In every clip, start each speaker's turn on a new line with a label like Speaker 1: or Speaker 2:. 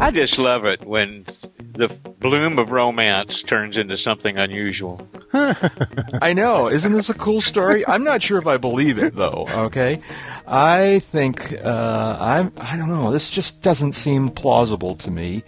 Speaker 1: I just love it when the bloom of romance turns into something unusual.
Speaker 2: I know. Isn't this a cool story? I'm not sure if I believe it though. Okay, I think uh, I'm. I don't know. This just doesn't seem plausible to me.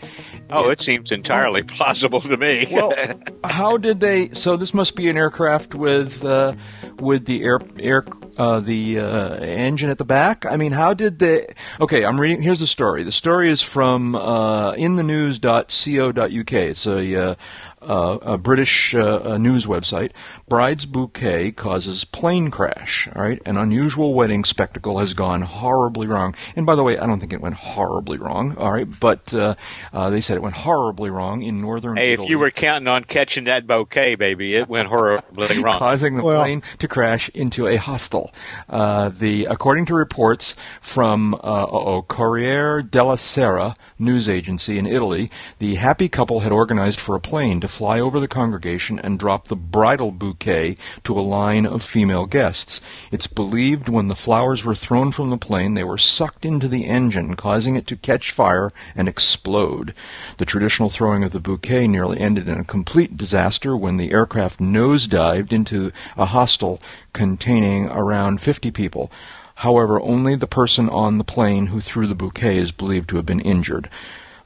Speaker 1: Oh, it seems entirely plausible to me.
Speaker 2: Well, how did they? So this must be an aircraft with uh, with the air air uh, the uh, engine at the back. I mean, how did they? Okay, I'm reading. Here's the story. The story is from uh, inthenews.co.uk. It's a uh, a British uh, news website. Bride's bouquet causes plane crash. All right, an unusual wedding spectacle has gone horribly wrong. And by the way, I don't think it went horribly wrong. All right, but uh, uh, they said it went horribly wrong in northern.
Speaker 1: Hey,
Speaker 2: Italy,
Speaker 1: if you were counting on catching that bouquet, baby, it went horribly wrong,
Speaker 2: causing the
Speaker 3: Well-
Speaker 2: plane to crash into a hostel. Uh, the according to reports from uh, Corriere della Sera news agency in Italy, the happy couple had organized for a plane to fly over the congregation and drop the bridal bouquet to a line of female guests. It's believed when the flowers were thrown from the plane, they were sucked into the engine, causing it to catch fire and explode. The traditional throwing of the bouquet nearly ended in a complete disaster when the aircraft nosedived into a hostel containing around 50 people. However, only the person on the plane who threw the bouquet is believed to have been injured.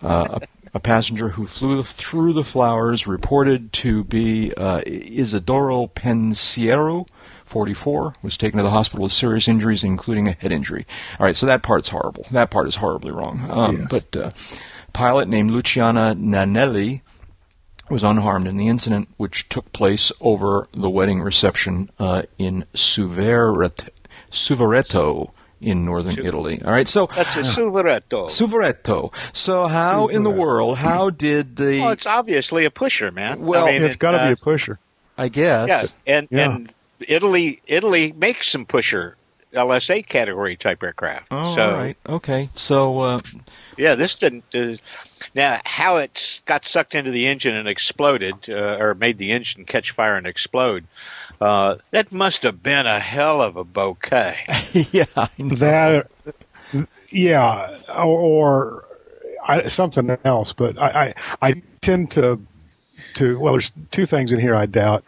Speaker 2: Uh, a, passenger who flew through the flowers reported to be uh, Isidoro Pensiero, 44, was taken to the hospital with serious injuries, including a head injury. All right, so that part's horrible. That part is horribly wrong. Um,
Speaker 3: Yes.
Speaker 2: But uh, pilot named Luciana Nanelli was unharmed in the incident, which took place over the wedding reception uh, in Suveret- Suvereto in northern Italy. All right, so
Speaker 1: That's a Suveretto.
Speaker 2: Suvereto. So how in the world? How did the?
Speaker 1: Well, it's obviously a pusher, man.
Speaker 2: Well,
Speaker 1: I mean,
Speaker 3: it's got to
Speaker 1: uh,
Speaker 3: be a pusher.
Speaker 2: I guess.
Speaker 1: Yeah, and
Speaker 3: Yeah.
Speaker 1: and Italy Italy makes some pusher LSA category type aircraft.
Speaker 2: Oh,
Speaker 1: so
Speaker 2: all right. Okay. So uh,
Speaker 1: yeah, this didn't. Uh, now, how it got sucked into the engine and exploded, uh, or made the engine catch fire and explode, uh, that must have been a hell of a bouquet.
Speaker 2: yeah.
Speaker 3: That, yeah, or, or I, something else. But I, I, I tend to, to well, there's two things in here I doubt.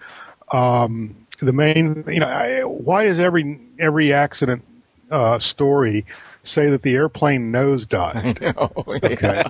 Speaker 3: Um, the main, you know, I, why is every every accident uh, story say that the airplane nosedived?
Speaker 2: Oh, yeah.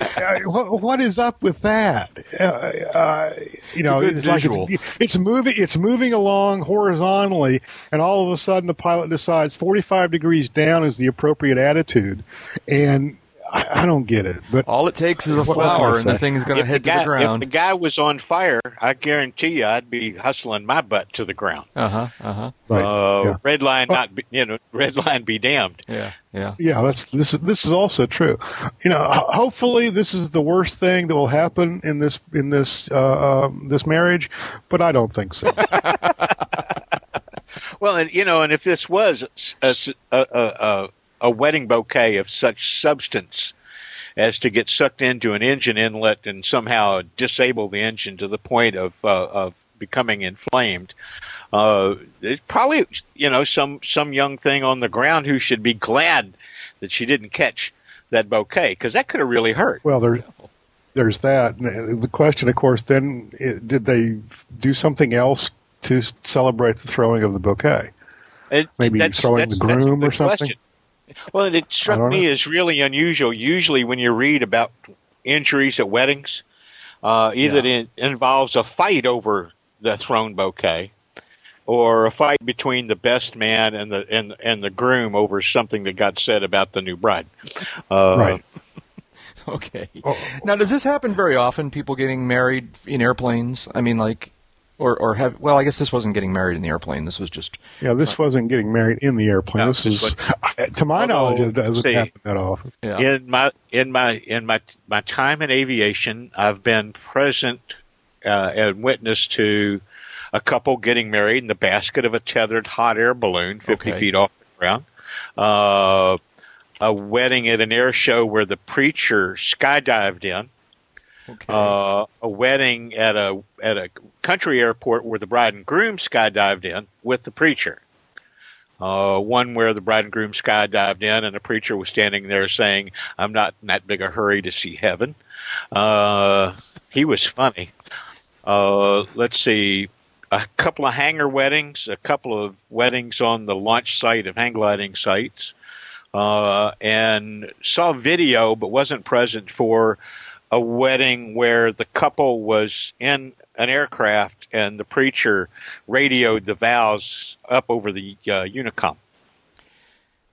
Speaker 3: Uh, what, what is up with that? Uh, uh, you know,
Speaker 2: good
Speaker 3: it's like it's, it's moving. It's moving along horizontally, and all of a sudden, the pilot decides 45 degrees down is the appropriate attitude, and I, I don't get it. But
Speaker 2: All it takes is a
Speaker 3: What- what
Speaker 2: flower, and the
Speaker 3: say?
Speaker 2: thing's going to
Speaker 1: If the,
Speaker 2: head to the ground.
Speaker 1: if the guy was on fire, I guarantee you, I'd be hustling my butt to the ground.
Speaker 2: Uh huh. Uh huh.
Speaker 3: right,
Speaker 1: Uh,
Speaker 3: yeah.
Speaker 1: Red line,
Speaker 3: Well-
Speaker 1: not be, you know, red line be damned.
Speaker 2: Yeah. Yeah.
Speaker 3: yeah, that's this. is This is also true. You know, hopefully, this is the worst thing that will happen in this in this uh, um, this marriage, but I don't think so.
Speaker 1: Well, and you know, and if this was a, a, a, a, a wedding bouquet of such substance as to get sucked into an engine inlet and somehow disable the engine to the point of uh, of becoming inflamed, uh, it's probably you know some some young thing on the ground who should be glad that she didn't catch that bouquet because that could have really hurt.
Speaker 3: Well, there, there's that. The question, of course, then did they do something else to celebrate the throwing of the bouquet?
Speaker 1: It-
Speaker 3: Maybe
Speaker 1: that's-
Speaker 3: throwing
Speaker 1: that's-
Speaker 3: the groom or something?
Speaker 1: question. Well, it struck me
Speaker 3: know.
Speaker 1: as really unusual. Usually, when you read about injuries at weddings, uh, either it involves a fight over the thrown bouquet, or a fight between the best man and the and and the groom over something that got said about the new bride. Uh,
Speaker 3: Right.
Speaker 2: Okay.
Speaker 3: Oh.
Speaker 2: Now, does this happen very often? People getting married in airplanes? I mean, like, or or have well, I guess this wasn't getting married in the airplane. This was just
Speaker 3: Yeah, this wasn't getting married in the airplane.
Speaker 1: No,
Speaker 3: this
Speaker 1: this
Speaker 3: is, to my
Speaker 1: Although,
Speaker 3: knowledge, it doesn't
Speaker 1: see,
Speaker 3: happen that often.
Speaker 2: yeah.
Speaker 1: In my in my in my my time in aviation, I've been present uh, and witness to a couple getting married in the basket of a tethered hot air balloon, fifty
Speaker 2: Okay.
Speaker 1: feet off the ground. Uh, a wedding at an air show where the preacher skydived in.
Speaker 2: Okay.
Speaker 1: Uh, a wedding at a at a country airport where the bride and groom skydived in with the preacher. Uh, one where the bride and groom skydived in and the preacher was standing there saying, "I'm not in that big a hurry to see heaven." Uh, he was funny. Uh, let's see, a couple of hangar weddings, a couple of weddings on the launch site of hang gliding sites, uh, and saw video but wasn't present for a wedding where the couple was in an aircraft and the preacher radioed the vows up over the uh, unicom.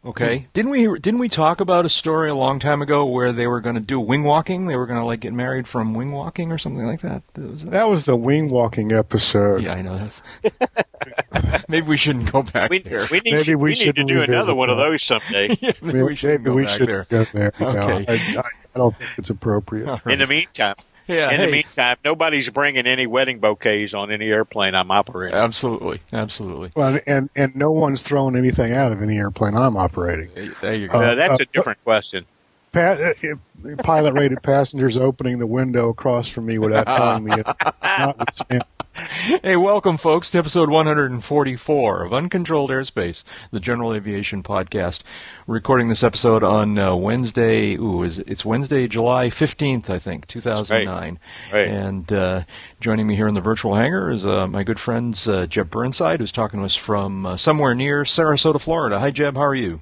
Speaker 2: Okay. Didn't we didn't we talk about a story a long time ago where they were going to do wing walking? They were going to like get married from wing walking or something like that. Was that-
Speaker 3: That was the wing walking episode.
Speaker 2: yeah, I know that's. Maybe we shouldn't go back
Speaker 1: We,
Speaker 2: there.
Speaker 1: we need,
Speaker 3: Maybe
Speaker 1: to,
Speaker 3: we
Speaker 1: we need to
Speaker 3: should
Speaker 1: do another
Speaker 3: revisit
Speaker 1: one of those someday.
Speaker 2: Yeah, maybe we shouldn't
Speaker 3: Maybe
Speaker 2: go
Speaker 3: we
Speaker 2: back
Speaker 3: should
Speaker 2: there.
Speaker 3: go there. Yeah,
Speaker 2: Okay.
Speaker 3: I, I, I don't think it's appropriate.
Speaker 2: All
Speaker 1: In the meantime,
Speaker 2: Yeah.
Speaker 1: in
Speaker 2: hey.
Speaker 1: the meantime, nobody's bringing any wedding bouquets on any airplane I'm operating.
Speaker 2: Absolutely, absolutely.
Speaker 3: Well, and and no one's throwing anything out of any airplane I'm operating.
Speaker 2: There you go.
Speaker 1: Uh,
Speaker 3: uh,
Speaker 1: that's
Speaker 3: uh,
Speaker 1: a different question.
Speaker 3: Pa- uh, pilot rated passengers opening the window across from me without telling me. It.
Speaker 2: Hey, welcome, folks, to episode 144 of Uncontrolled Airspace, the General Aviation Podcast. We're recording this episode on uh, Wednesday. Ooh, is it's Wednesday, July 15th, I think, 2009.
Speaker 1: Right. Right.
Speaker 2: And uh, joining me here in the virtual hangar is uh, my good friends uh, Jeb Burnside, who's talking to us from uh, somewhere near Sarasota, Florida. Hi, Jeb. How are you?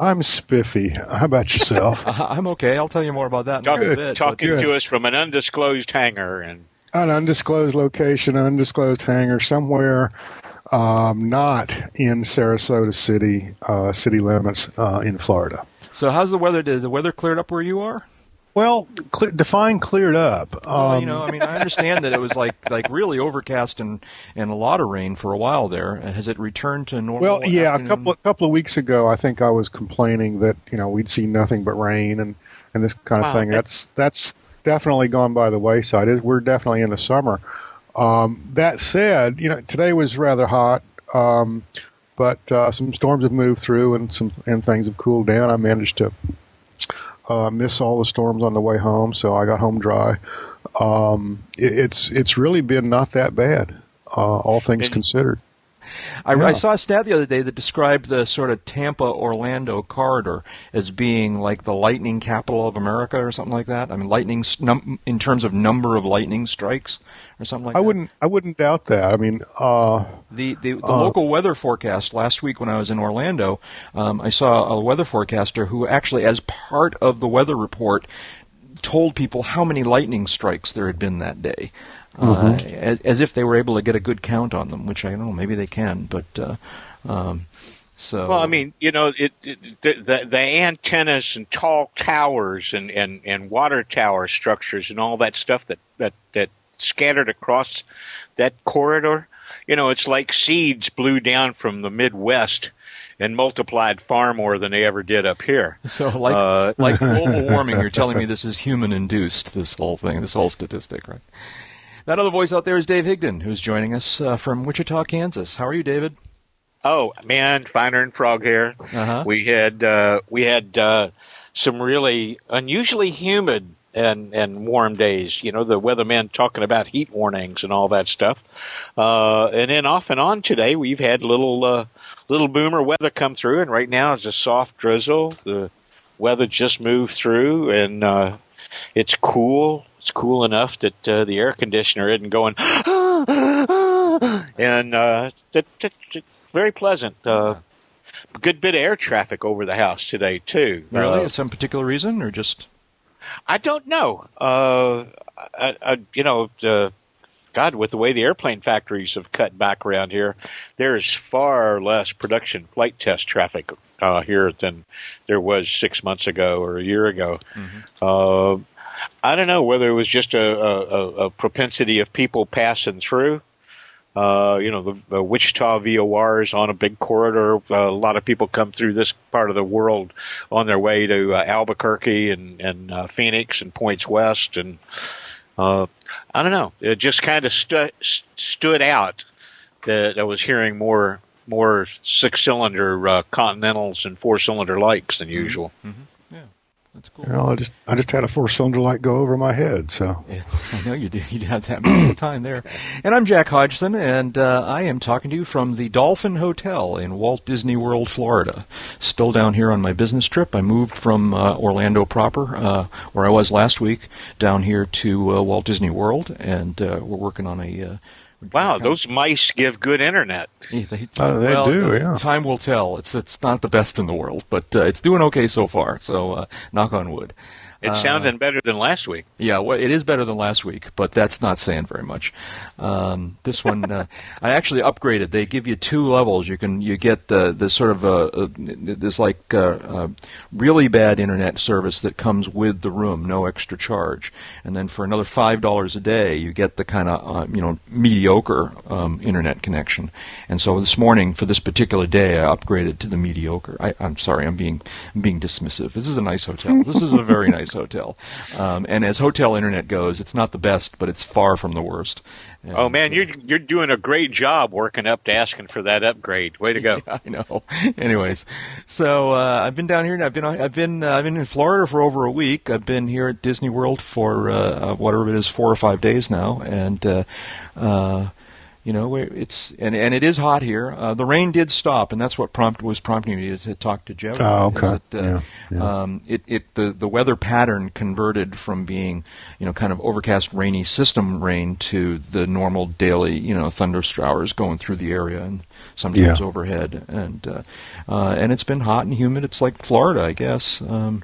Speaker 3: I'm spiffy. How about yourself?
Speaker 2: I'm okay. I'll tell you more about that in
Speaker 1: Talk,
Speaker 2: a bit.
Speaker 1: talking
Speaker 3: good.
Speaker 1: to us from an undisclosed hangar, and
Speaker 3: An undisclosed location, undisclosed hangar somewhere, um, not in Sarasota City, uh, city limits uh, in Florida.
Speaker 2: so, how's the weather? Did the weather cleared up where you are?
Speaker 3: Well, cle define cleared up.
Speaker 2: Well,
Speaker 3: Um,
Speaker 2: you know, I mean, I understand that it was like like really overcast and and a lot of rain for a while there. Has it returned to normal?
Speaker 3: Well, yeah, a couple a couple of weeks ago, I think I was complaining that you know we'd seen nothing but rain and and this kind of
Speaker 1: Wow,
Speaker 3: thing. That's that's definitely gone by the wayside. It, we're definitely in the summer. Um, that said, you know today was rather hot, um, but uh, some storms have moved through and some and things have cooled down. I managed to uh, miss all the storms on the way home, so I got home dry. Um, it, it's it's really been not that bad, uh, all things
Speaker 1: And-
Speaker 3: considered.
Speaker 2: I,
Speaker 3: yeah.
Speaker 2: I saw a stat the other day that described the sort of Tampa Orlando corridor as being like the lightning capital of America or something like that. I mean, lightning num- in terms of number of lightning strikes or something like
Speaker 3: I
Speaker 2: that.
Speaker 3: I wouldn't. I wouldn't doubt that. I mean, uh,
Speaker 2: The the, the
Speaker 3: Uh,
Speaker 2: local weather forecast last week when I was in Orlando, um, I saw a weather forecaster who actually, as part of the weather report, told people how many lightning strikes there had been that day,
Speaker 3: Mm-hmm.
Speaker 2: as, as if they were able to get a good count on them. Which I don't know, maybe they can, but uh, um, so.
Speaker 1: well, I mean, you know, it, it the, the the antennas and tall towers and, and, and water tower structures and all that stuff that, that that scattered across that corridor. You know, it's like seeds blew down from the Midwest and multiplied far more than they ever did up here.
Speaker 2: So, like
Speaker 1: Uh,
Speaker 2: like global warming, you're telling me this is human induced. This whole thing, this whole statistic, right? That other voice out there is Dave Higdon, who's joining us uh, from Wichita, Kansas. How are you, David?
Speaker 1: Oh man, finer than frog hair.
Speaker 2: Uh-huh.
Speaker 1: We had uh, we had uh, some really unusually humid and and warm days. You know, the weathermen talking about heat warnings and all that stuff. Uh, and then off and on today, we've had little uh, little boomer weather come through, and right now it's a soft drizzle. The weather just moved through, and uh, it's cool. It's cool enough that uh, the air conditioner isn't going. and uh, that, that, that- very pleasant. Uh, good bit of air traffic over the house today too.
Speaker 2: Really?
Speaker 1: Uh,
Speaker 2: Some particular reason, or just?
Speaker 1: I don't know. Uh, I, I, you know, uh, God, with the way the airplane factories have cut back around here, there is far less production flight test traffic uh, here than there was six months ago or a year ago. Uh, I don't know whether it was just a, a, a- propensity of people passing through. Uh, you know, the, the Wichita VOR is on a big corridor. Uh, a lot of people come through this part of the world on their way to uh, Albuquerque and, and uh, Phoenix and points west. And uh, I don't know, it just kind of stu- stood out that I was hearing more more six cylinder uh, Continentals and four cylinder likes than usual.
Speaker 2: Mm-hmm. That's cool.
Speaker 3: Well, I just I just had a four cylinder light go over my head, so
Speaker 2: It's, I know you do. You have that all the time there. And I'm Jack Hodgson, and uh, I am talking to you from the Dolphin Hotel in Walt Disney World, Florida. Still down here on my business trip. I moved from uh, Orlando proper, uh, where I was last week, down here to uh, Walt Disney World, and uh, we're working on a. Uh,
Speaker 1: Wow, those mice give good internet.
Speaker 2: Yeah, they,
Speaker 3: Oh, they
Speaker 2: well,
Speaker 3: do, yeah.
Speaker 2: Time will tell. It's it's not the best in the world, but uh, it's doing okay so far. So uh, knock on wood.
Speaker 1: It's sounding better than last week.
Speaker 2: Yeah, well, it is better than last week, but that's not saying very much. Um, this one, uh, I actually upgraded. They give you two levels. You can you get the the sort of uh, uh, this like uh, uh, really bad internet service that comes with the room, no extra charge, and then for another five dollars a day, you get the kind of uh, you know mediocre um, internet connection. And so this morning, for this particular day, I upgraded to the mediocre. I, I'm sorry, I'm being I'm being dismissive. This is a nice hotel. This is a very nice hotel. Um, and as hotel internet goes, it's not the best, but it's far from the worst. And,
Speaker 1: Oh man, you're you're doing a great job working up to asking for that upgrade. Way to go!
Speaker 2: I know. Anyways, so uh, I've been down here, and I've been I've been uh, I've been in Florida for over a week. I've been here at Disney World for uh, uh, whatever it is, four or five days now, and uh, uh, you know it's and and it is hot here. Uh, the rain did stop, and that's what prompt was prompting me to, to talk to Joe.
Speaker 3: Oh, okay.
Speaker 2: that, uh,
Speaker 3: Yeah, yeah.
Speaker 2: Um, it it the the weather pattern converted from being you know kind of overcast, rainy system rain to the normal daily you know thunder showers going through the area and sometimes
Speaker 3: Yeah.
Speaker 2: overhead, and uh, uh, and it's been hot and humid. It's like Florida, I guess. Um,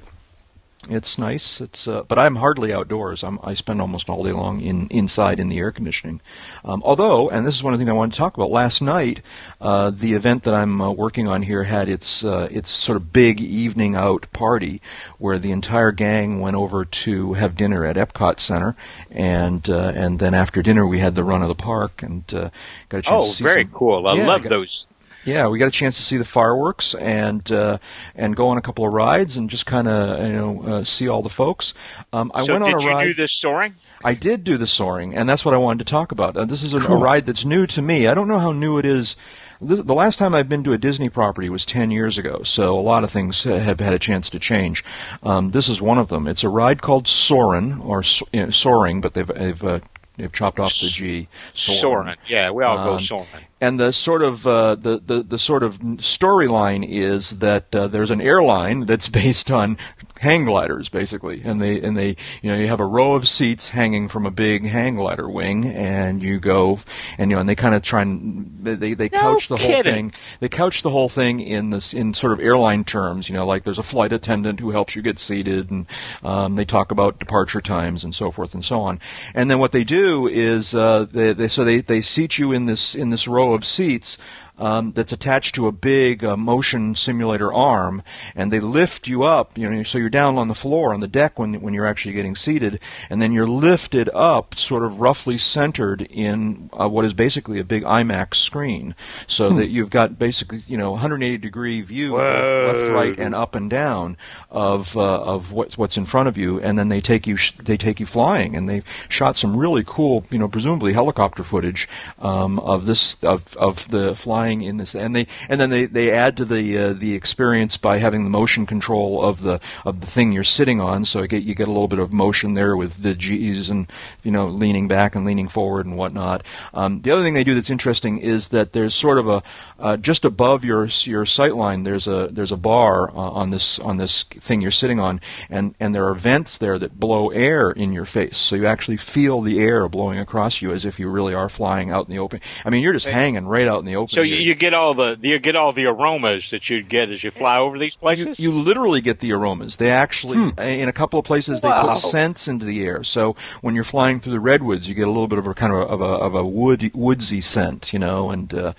Speaker 2: it's nice. It's uh, but I'm hardly outdoors. I'm, I spend almost all day long in inside in the air conditioning. Um, although, and this is one of the things I wanted to talk about. Last night, uh, the event that I'm uh, working on here had its uh, its sort of big evening out party where the entire gang went over to have dinner at Epcot Center, and uh, and then after dinner we had the run of the park and uh, got a chance.
Speaker 1: Oh,
Speaker 2: to see
Speaker 1: very
Speaker 2: some-
Speaker 1: cool. I
Speaker 2: Yeah,
Speaker 1: love
Speaker 2: got-
Speaker 1: those.
Speaker 2: Yeah, we got a chance to see the fireworks and uh, and go on a couple of rides and just kind of you know uh, see all the folks. Um, I
Speaker 1: so
Speaker 2: went on
Speaker 1: did you do this soaring?
Speaker 2: I did do the soaring, and that's what I wanted to talk about. Uh, this is a, a ride that's new to me. I don't know how new it is. The last time I've been to a Disney property was 10 years ago, so a lot of things have had a chance to change. Um, this is one of them. It's a ride called Soarin', or so- you know, Soaring, but they've, they've, uh, they've chopped off the G.
Speaker 1: Soaring. Yeah, we all go
Speaker 2: Um,
Speaker 1: soaring.
Speaker 2: And the sort of uh, the, the the sort of storyline is that uh, there's an airline that's based on hang gliders, basically, and they and they you know you have a row of seats hanging from a big hang glider wing, and you go and you know and they kind of try and they they
Speaker 1: No
Speaker 2: couch the whole
Speaker 1: kidding.
Speaker 2: thing they couch the whole thing in this in sort of airline terms, you know, like there's a flight attendant who helps you get seated, and um, they talk about departure times and so forth and so on. And then what they do is uh, they, they so they they seat you in this in this row of seats. Um, that's attached to a big uh, motion simulator arm, and they lift you up. You know, so you're down on the floor on the deck when when you're actually getting seated, and then you're lifted up, sort of roughly centered in uh, what is basically a big IMAX screen, so that you've got basically you know 180 degree view, left, right, and up and down of uh, of what's what's in front of you, and then they take you sh- they take you flying, and they've shot some really cool, you know, presumably helicopter footage um, of this of of the flying in this, and they and then they, they add to the uh, the experience by having the motion control of the of the thing you're sitting on, so you get you get a little bit of motion there with the G's and you know leaning back and leaning forward and whatnot. Um, the other thing they do that's interesting is that there's sort of a uh, just above your your sight line there's a there's a bar uh, on this on this thing you're sitting on, and and there are vents there that blow air in your face, so you actually feel the air blowing across you as if you really are flying out in the open. I mean, you're just hanging right out in the open.
Speaker 1: So you you get all the you get all the aromas that you'd get as you fly over these places.
Speaker 2: you literally get the aromas. They actually, in a couple of places, they
Speaker 1: Wow.
Speaker 2: put scents into the air. So when you're flying through the redwoods, you get a little bit of a kind of a, of a, of a wood woodsy scent, you know. And uh,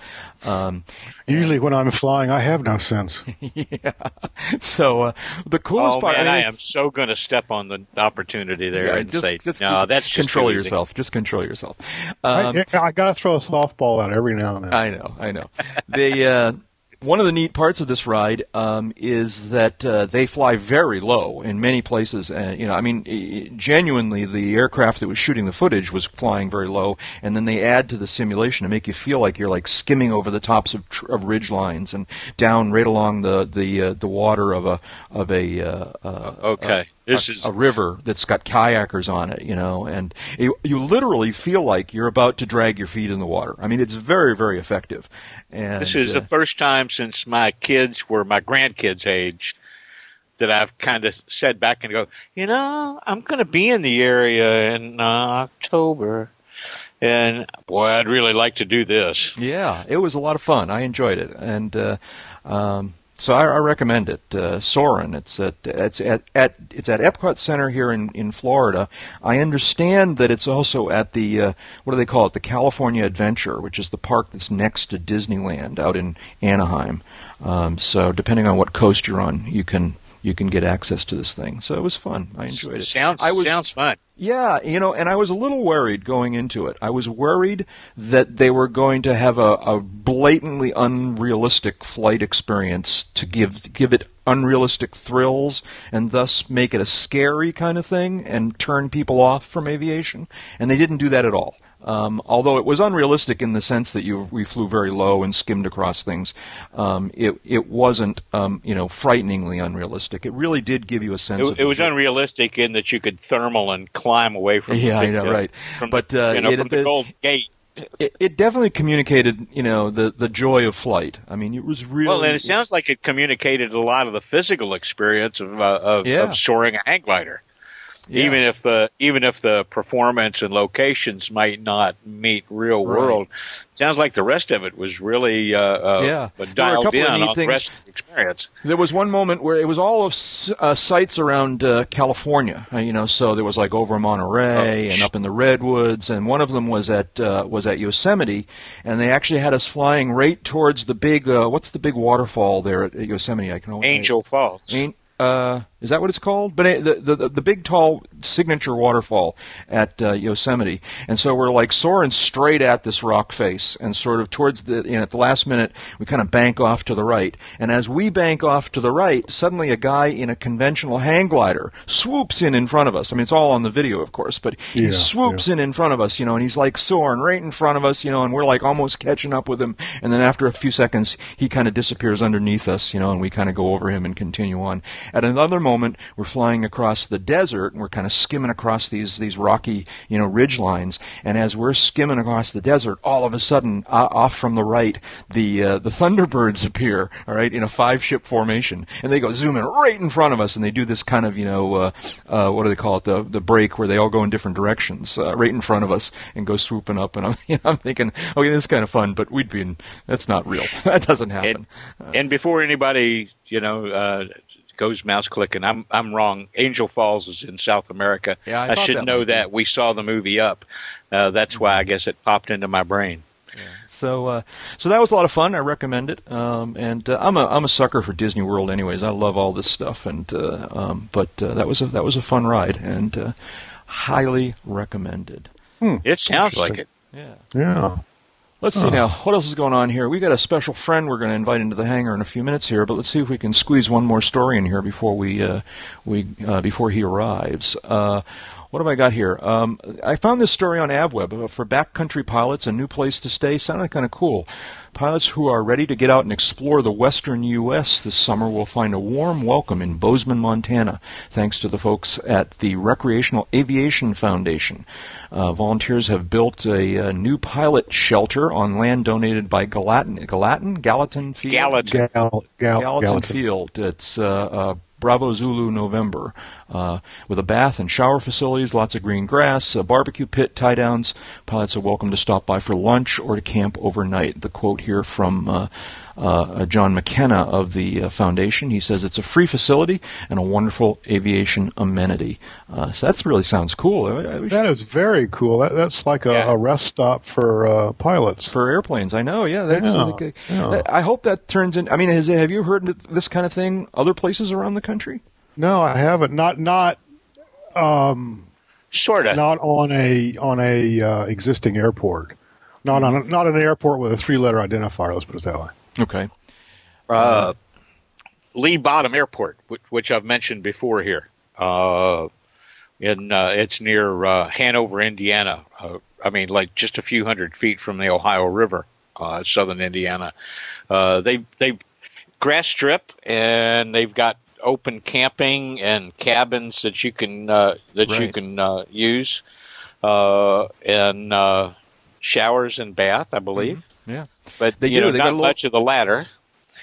Speaker 2: um,
Speaker 3: Usually when I'm flying, I have no sense. yeah.
Speaker 2: so uh, the coolest
Speaker 1: oh
Speaker 2: part,
Speaker 1: man,
Speaker 2: I
Speaker 1: I am so going to step on the opportunity there
Speaker 2: Yeah,
Speaker 1: and
Speaker 2: just,
Speaker 1: say,
Speaker 2: just
Speaker 1: no, that's just
Speaker 2: control
Speaker 1: too
Speaker 2: yourself. Just control yourself. Um,
Speaker 3: I, I got to throw a softball out every now and then.
Speaker 2: I know, I know. the uh, one of the neat parts of this ride um, is that uh, they fly very low in many places. Uh, you know, I mean, genuinely, the aircraft that was shooting the footage was flying very low, and then they add to the simulation to make you feel like you're like skimming over the tops of, tr- of ridge lines and down right along the the uh, the water of a of a uh, uh,
Speaker 1: Okay, this
Speaker 2: a,
Speaker 1: is
Speaker 2: a river that's got kayakers on it, you know, and you, you literally feel like you're about to drag your feet in the water. I mean, it's very, very effective. And
Speaker 1: This is
Speaker 2: uh,
Speaker 1: the first time since my kids were my grandkids' age that I've kind of said back and go, you know, I'm going to be in the area in uh, October, and boy, I'd really like to do this.
Speaker 2: yeah, it was a lot of fun. I enjoyed it, and uh, um, so I, I recommend it. Uh, Soarin', it's at it's at, at it's at Epcot Center here in in Florida. I understand that it's also at the uh, what do they call it? The California Adventure, which is the park that's next to Disneyland out in Anaheim. Um, so depending on what coast you're on, you can you can get access to this thing. So it was fun. I enjoyed it.
Speaker 1: Sounds
Speaker 2: I was,
Speaker 1: sounds fun.
Speaker 2: yeah, you know, and I was a little worried going into it. I was worried that they were going to have a, a blatantly unrealistic flight experience to give give it unrealistic thrills and thus make it a scary kind of thing and turn people off from aviation. And they didn't do that at all. Um, although it was unrealistic in the sense that you we flew very low and skimmed across things, um, it it wasn't um, you know frighteningly unrealistic. It really did give you a sense.
Speaker 1: It,
Speaker 2: of
Speaker 1: it was unrealistic in that you could thermal and climb away from.
Speaker 2: Yeah, I know,
Speaker 1: uh,
Speaker 2: right.
Speaker 1: From,
Speaker 2: But, uh,
Speaker 1: you know,
Speaker 2: it-
Speaker 1: from the
Speaker 2: it-
Speaker 1: Golden Gate.
Speaker 2: it, it definitely communicated, you know, the the joy of flight. I mean, it was really
Speaker 1: Well, and it sounds like it communicated a lot of the physical experience of uh, of,
Speaker 2: Yeah.
Speaker 1: of soaring a hang glider.
Speaker 2: Yeah.
Speaker 1: Even if the even if the performance and locations might not meet real
Speaker 2: Right.
Speaker 1: world, sounds like the rest of it was really uh, uh,
Speaker 2: Yeah. There were a
Speaker 1: dialed in on the rest of the experience.
Speaker 2: There was one moment where it was all of uh, sites around uh, California, uh, you know. So there was like over Monterey
Speaker 1: Oh,
Speaker 2: and up in the redwoods, and one of them was at uh, was at Yosemite, and they actually had us flying right towards the big uh, what's the big waterfall there at Yosemite? I can only,
Speaker 1: Angel Falls.
Speaker 2: Uh, is that what it's called? But uh, the, the the big tall signature waterfall at uh, Yosemite, and so we're like soaring straight at this rock face, and sort of towards the you know, at the last minute we kind of bank off to the right, and as we bank off to the right, suddenly a guy in a conventional hang glider swoops in in front of us. I mean, it's all on the video, of course, but he
Speaker 3: Yeah,
Speaker 2: swoops in in front of us, you know, and he's like soaring right in front of us, you know, and we're like almost catching up with him, and then after a few seconds, he kind of disappears underneath us, you know, and we kind of go over him and continue on. At another moment, we're flying across the desert, and we're kind of skimming across these these rocky, you know, ridge lines, and as we're skimming across the desert, all of a sudden, uh, off from the right, the uh, the Thunderbirds appear, all right, in a five ship formation, and they go zooming right in front of us, and they do this kind of, you know, uh, uh, what do they call it, the the break where they all go in different directions, uh, right in front of us, and go swooping up, and I'm, you know, I'm thinking, okay, this is kind of fun, but we'd be, in, that's not real, that doesn't happen.
Speaker 1: And, and before anybody, you know, uh, goes mouse clicking, I'm I'm wrong. Angel Falls is in South America.
Speaker 2: Yeah, I thought
Speaker 1: should
Speaker 2: that
Speaker 1: know
Speaker 2: might be.
Speaker 1: that. We saw the movie Up. Uh, that's why I guess it popped into my brain.
Speaker 2: So, uh, so that was a lot of fun. I recommend it. Um, and uh, I'm a I'm a sucker for Disney World, anyways. I love all this stuff. And uh, um, but uh, that was a that was a fun ride, and uh, highly recommended.
Speaker 1: It sounds like it.
Speaker 2: Yeah.
Speaker 3: Yeah.
Speaker 2: Let's see now. What else is going on here? We got a special friend we're going to invite into the hangar in a few minutes here, but let's see if we can squeeze one more story in here before we uh, we uh, before he arrives. Uh, what have I got here? Um, I found this story on AvWeb uh, for backcountry pilots, a new place to stay. Sounded kind of cool. Pilots who are ready to get out and explore the western U.S. this summer will find a warm welcome in Bozeman, Montana, thanks to the folks at the Recreational Aviation Foundation. Uh, volunteers have built a, uh new pilot shelter on land donated by Gallatin, Gallatin, Gallatin Field.
Speaker 1: Gallatin.
Speaker 3: Gal, gal,
Speaker 2: Gallatin
Speaker 3: Gallatin.
Speaker 2: Field. It's uh, uh, Bravo Zulu November, uh, with a bath and shower facilities, lots of green grass, a barbecue pit, tie downs. Pilots are welcome to stop by for lunch or to camp overnight. The quote here from uh, uh, John McKenna of the uh, foundation. He says it's a free facility and a wonderful aviation amenity. Uh, so that really sounds cool. I, I
Speaker 3: that is very cool. That, that's like a, yeah. a, rest stop for uh, pilots
Speaker 2: for airplanes. I know. Yeah, that's. Yeah, like a, yeah. I hope that turns in. I mean, has, have you heard this kind of thing other places around the country?
Speaker 3: No, I haven't. Not not. Um,
Speaker 1: sort of.
Speaker 3: Not on a on a uh, existing airport. Not on a, not an airport with a three letter identifier. Let's put it that way.
Speaker 2: Okay.
Speaker 1: Uh, Lee Bottom Airport, which, which I've mentioned before here. Uh, in uh, it's near uh, Hanover, Indiana. Uh, I mean, like just a few hundred feet from the Ohio River, uh, southern Indiana. Uh, they they grass strip and they've got open camping and cabins that you can uh, that right. you can uh, use, uh, and uh, showers and bath, I believe.
Speaker 2: Yeah,
Speaker 1: but they you do. Know, they got much little... of the latter.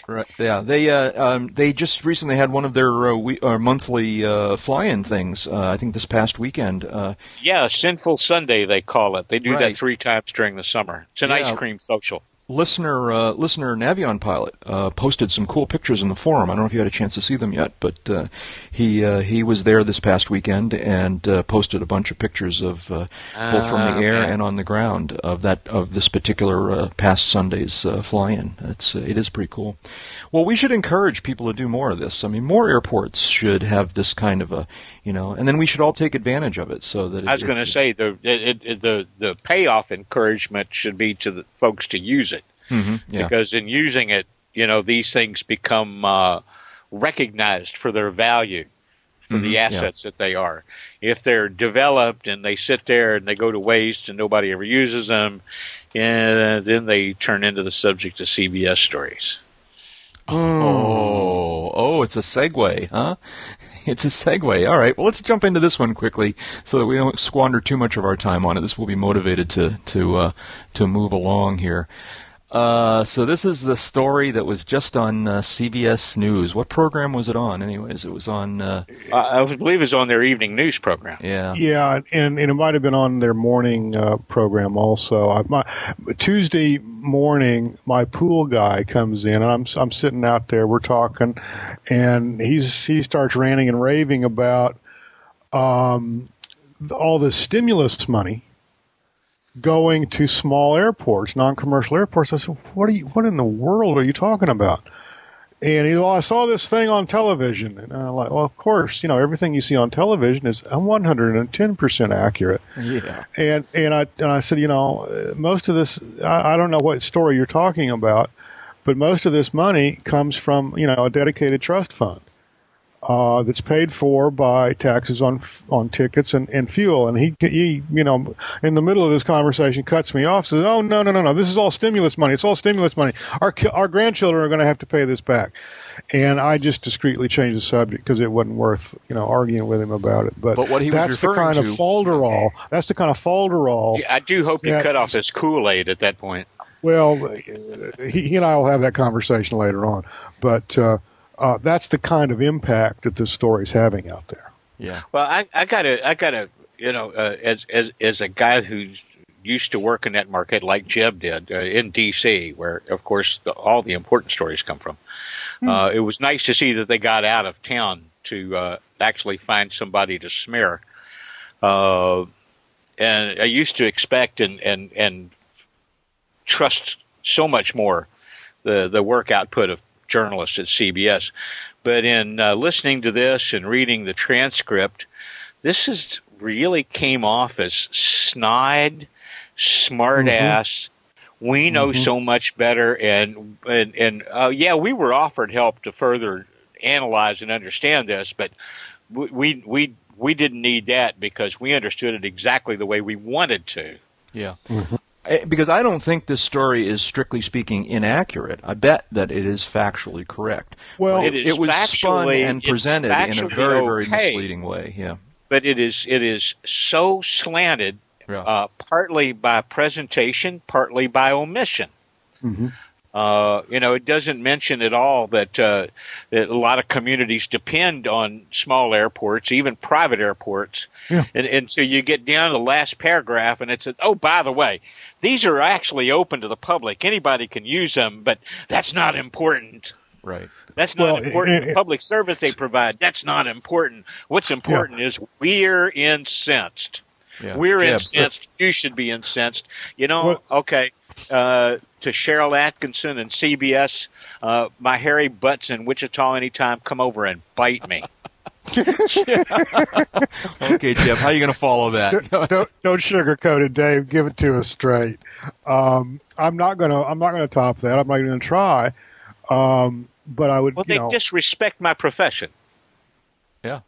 Speaker 2: Right. Yeah. They uh, um, they just recently had one of their uh, we- uh, monthly uh, fly-in things. Uh, I think this past weekend. Uh,
Speaker 1: yeah, Sinful Sunday they call it. They do right. that three times during the summer. It's an yeah. ice cream social
Speaker 2: listener uh, listener Navion pilot uh, posted some cool pictures in the forum. I don't know if you had a chance to see them yet, but uh, he uh, he was there this past weekend and uh, posted a bunch of pictures of uh, both from the ah, air and on the ground of that of this particular past Sunday's fly-in. It's it is pretty cool. Well, we should encourage people to do more of this. I mean, more airports should have this kind of a you know, and then we should all take advantage of it so that. It,
Speaker 1: I was going to say the it, the the payoff encouragement should be to the folks to use it
Speaker 2: mm-hmm, yeah.
Speaker 1: because in using it, you know, these things become uh, recognized for their value for mm-hmm, the assets yeah. that they are. If they're developed and they sit there and they go to waste and nobody ever uses them, and then they turn into the subject of CBS stories.
Speaker 2: Oh, oh, it's a segue, huh? it's a segue. All right. Well, let's jump into this one quickly so that we don't squander too much of our time on it. This will be motivated to to uh, to move along here. Uh, so this is the story that was just on uh, CBS News. What program was it on, anyways? It was on. Uh,
Speaker 1: I believe it was on their evening news program.
Speaker 2: Yeah,
Speaker 3: yeah, and, and it might have been on their morning uh, program also. I, my Tuesday morning, my pool guy comes in, and I'm I'm sitting out there. We're talking, and he's he starts ranting and raving about um, all the stimulus money going to small airports, non-commercial airports. I said, "What are you? What in the world are you talking about?" And he, well, I saw this thing on television, and I'm like, "Well, of course, you know everything you see on television is 110 percent accurate."
Speaker 2: Yeah.
Speaker 3: And and I and I said, you know, most of this, I, I don't know what story you're talking about, but most of this money comes from you know a dedicated trust fund uh, that's paid for by taxes on on tickets and, and fuel. And he, he, you know, in the middle of this conversation, cuts me off. Says, "Oh no, no, no, no! This is all stimulus money. It's all stimulus money. Our our grandchildren are going to have to pay this back." And I just discreetly changed the subject because it wasn't worth you know arguing with him about it. But,
Speaker 2: but what he
Speaker 3: that's the kind
Speaker 2: to,
Speaker 3: of falderall. That's the kind of falderall.
Speaker 1: Yeah, I do hope you cut off his Kool Aid at that point.
Speaker 3: Well, he, he and I will have that conversation later on, but. Uh, uh, that's the kind of impact that this story's having out there.
Speaker 2: Yeah.
Speaker 1: Well, I, I gotta, I gotta, you know, uh, as as as a guy who's used to work in that market like Jeb did uh, in D.C., where of course the, all the important stories come from. Mm. Uh, it was nice to see that they got out of town to uh, actually find somebody to smear. Uh, and I used to expect and and and trust so much more the the work output of journalist at CBS. But in uh, listening to this and reading the transcript, this is really came off as snide, smart ass. Mm-hmm. We know mm-hmm. so much better, and and and uh, yeah, we were offered help to further analyze and understand this, but we we we didn't need that because we understood it exactly the way we wanted to.
Speaker 2: Yeah. Mm-hmm. Eh, because I don't think this story is strictly speaking inaccurate. I bet that it is factually correct.
Speaker 1: Well, it,
Speaker 2: it was spun and presented in a very, very okay, misleading way. Yeah,
Speaker 1: but it is it is so slanted, yeah. uh, partly by presentation, partly by omission.
Speaker 3: Mm-hmm.
Speaker 1: Uh, you know, it doesn't mention at all that, uh, that a lot of communities depend on small airports, even private airports.
Speaker 3: Yeah.
Speaker 1: And, and so you get down to the last paragraph and it's, a, oh, by the way, these are actually open to the public. Anybody can use them, but that's not important.
Speaker 2: Right.
Speaker 1: That's not
Speaker 3: Well,
Speaker 1: important.
Speaker 3: it-
Speaker 1: the public service they provide, that's not important. What's important is we're incensed.
Speaker 2: Yeah.
Speaker 1: We're
Speaker 2: Jeb,
Speaker 1: incensed. You should be incensed. You know,
Speaker 3: Well-
Speaker 1: okay. Uh, to Cheryl Atkinson and CBS, uh, my hairy butts in Wichita anytime. Come over and bite me.
Speaker 2: Okay, Jeb, how are you going to follow that?
Speaker 3: don't, don't don't sugarcoat it, Dave. Give it to us straight. Um, I'm not gonna I'm not gonna top that. I'm not gonna try. Um, but I would,
Speaker 1: Well,
Speaker 3: you
Speaker 1: they
Speaker 3: know,
Speaker 1: disrespect my profession.
Speaker 2: yeah.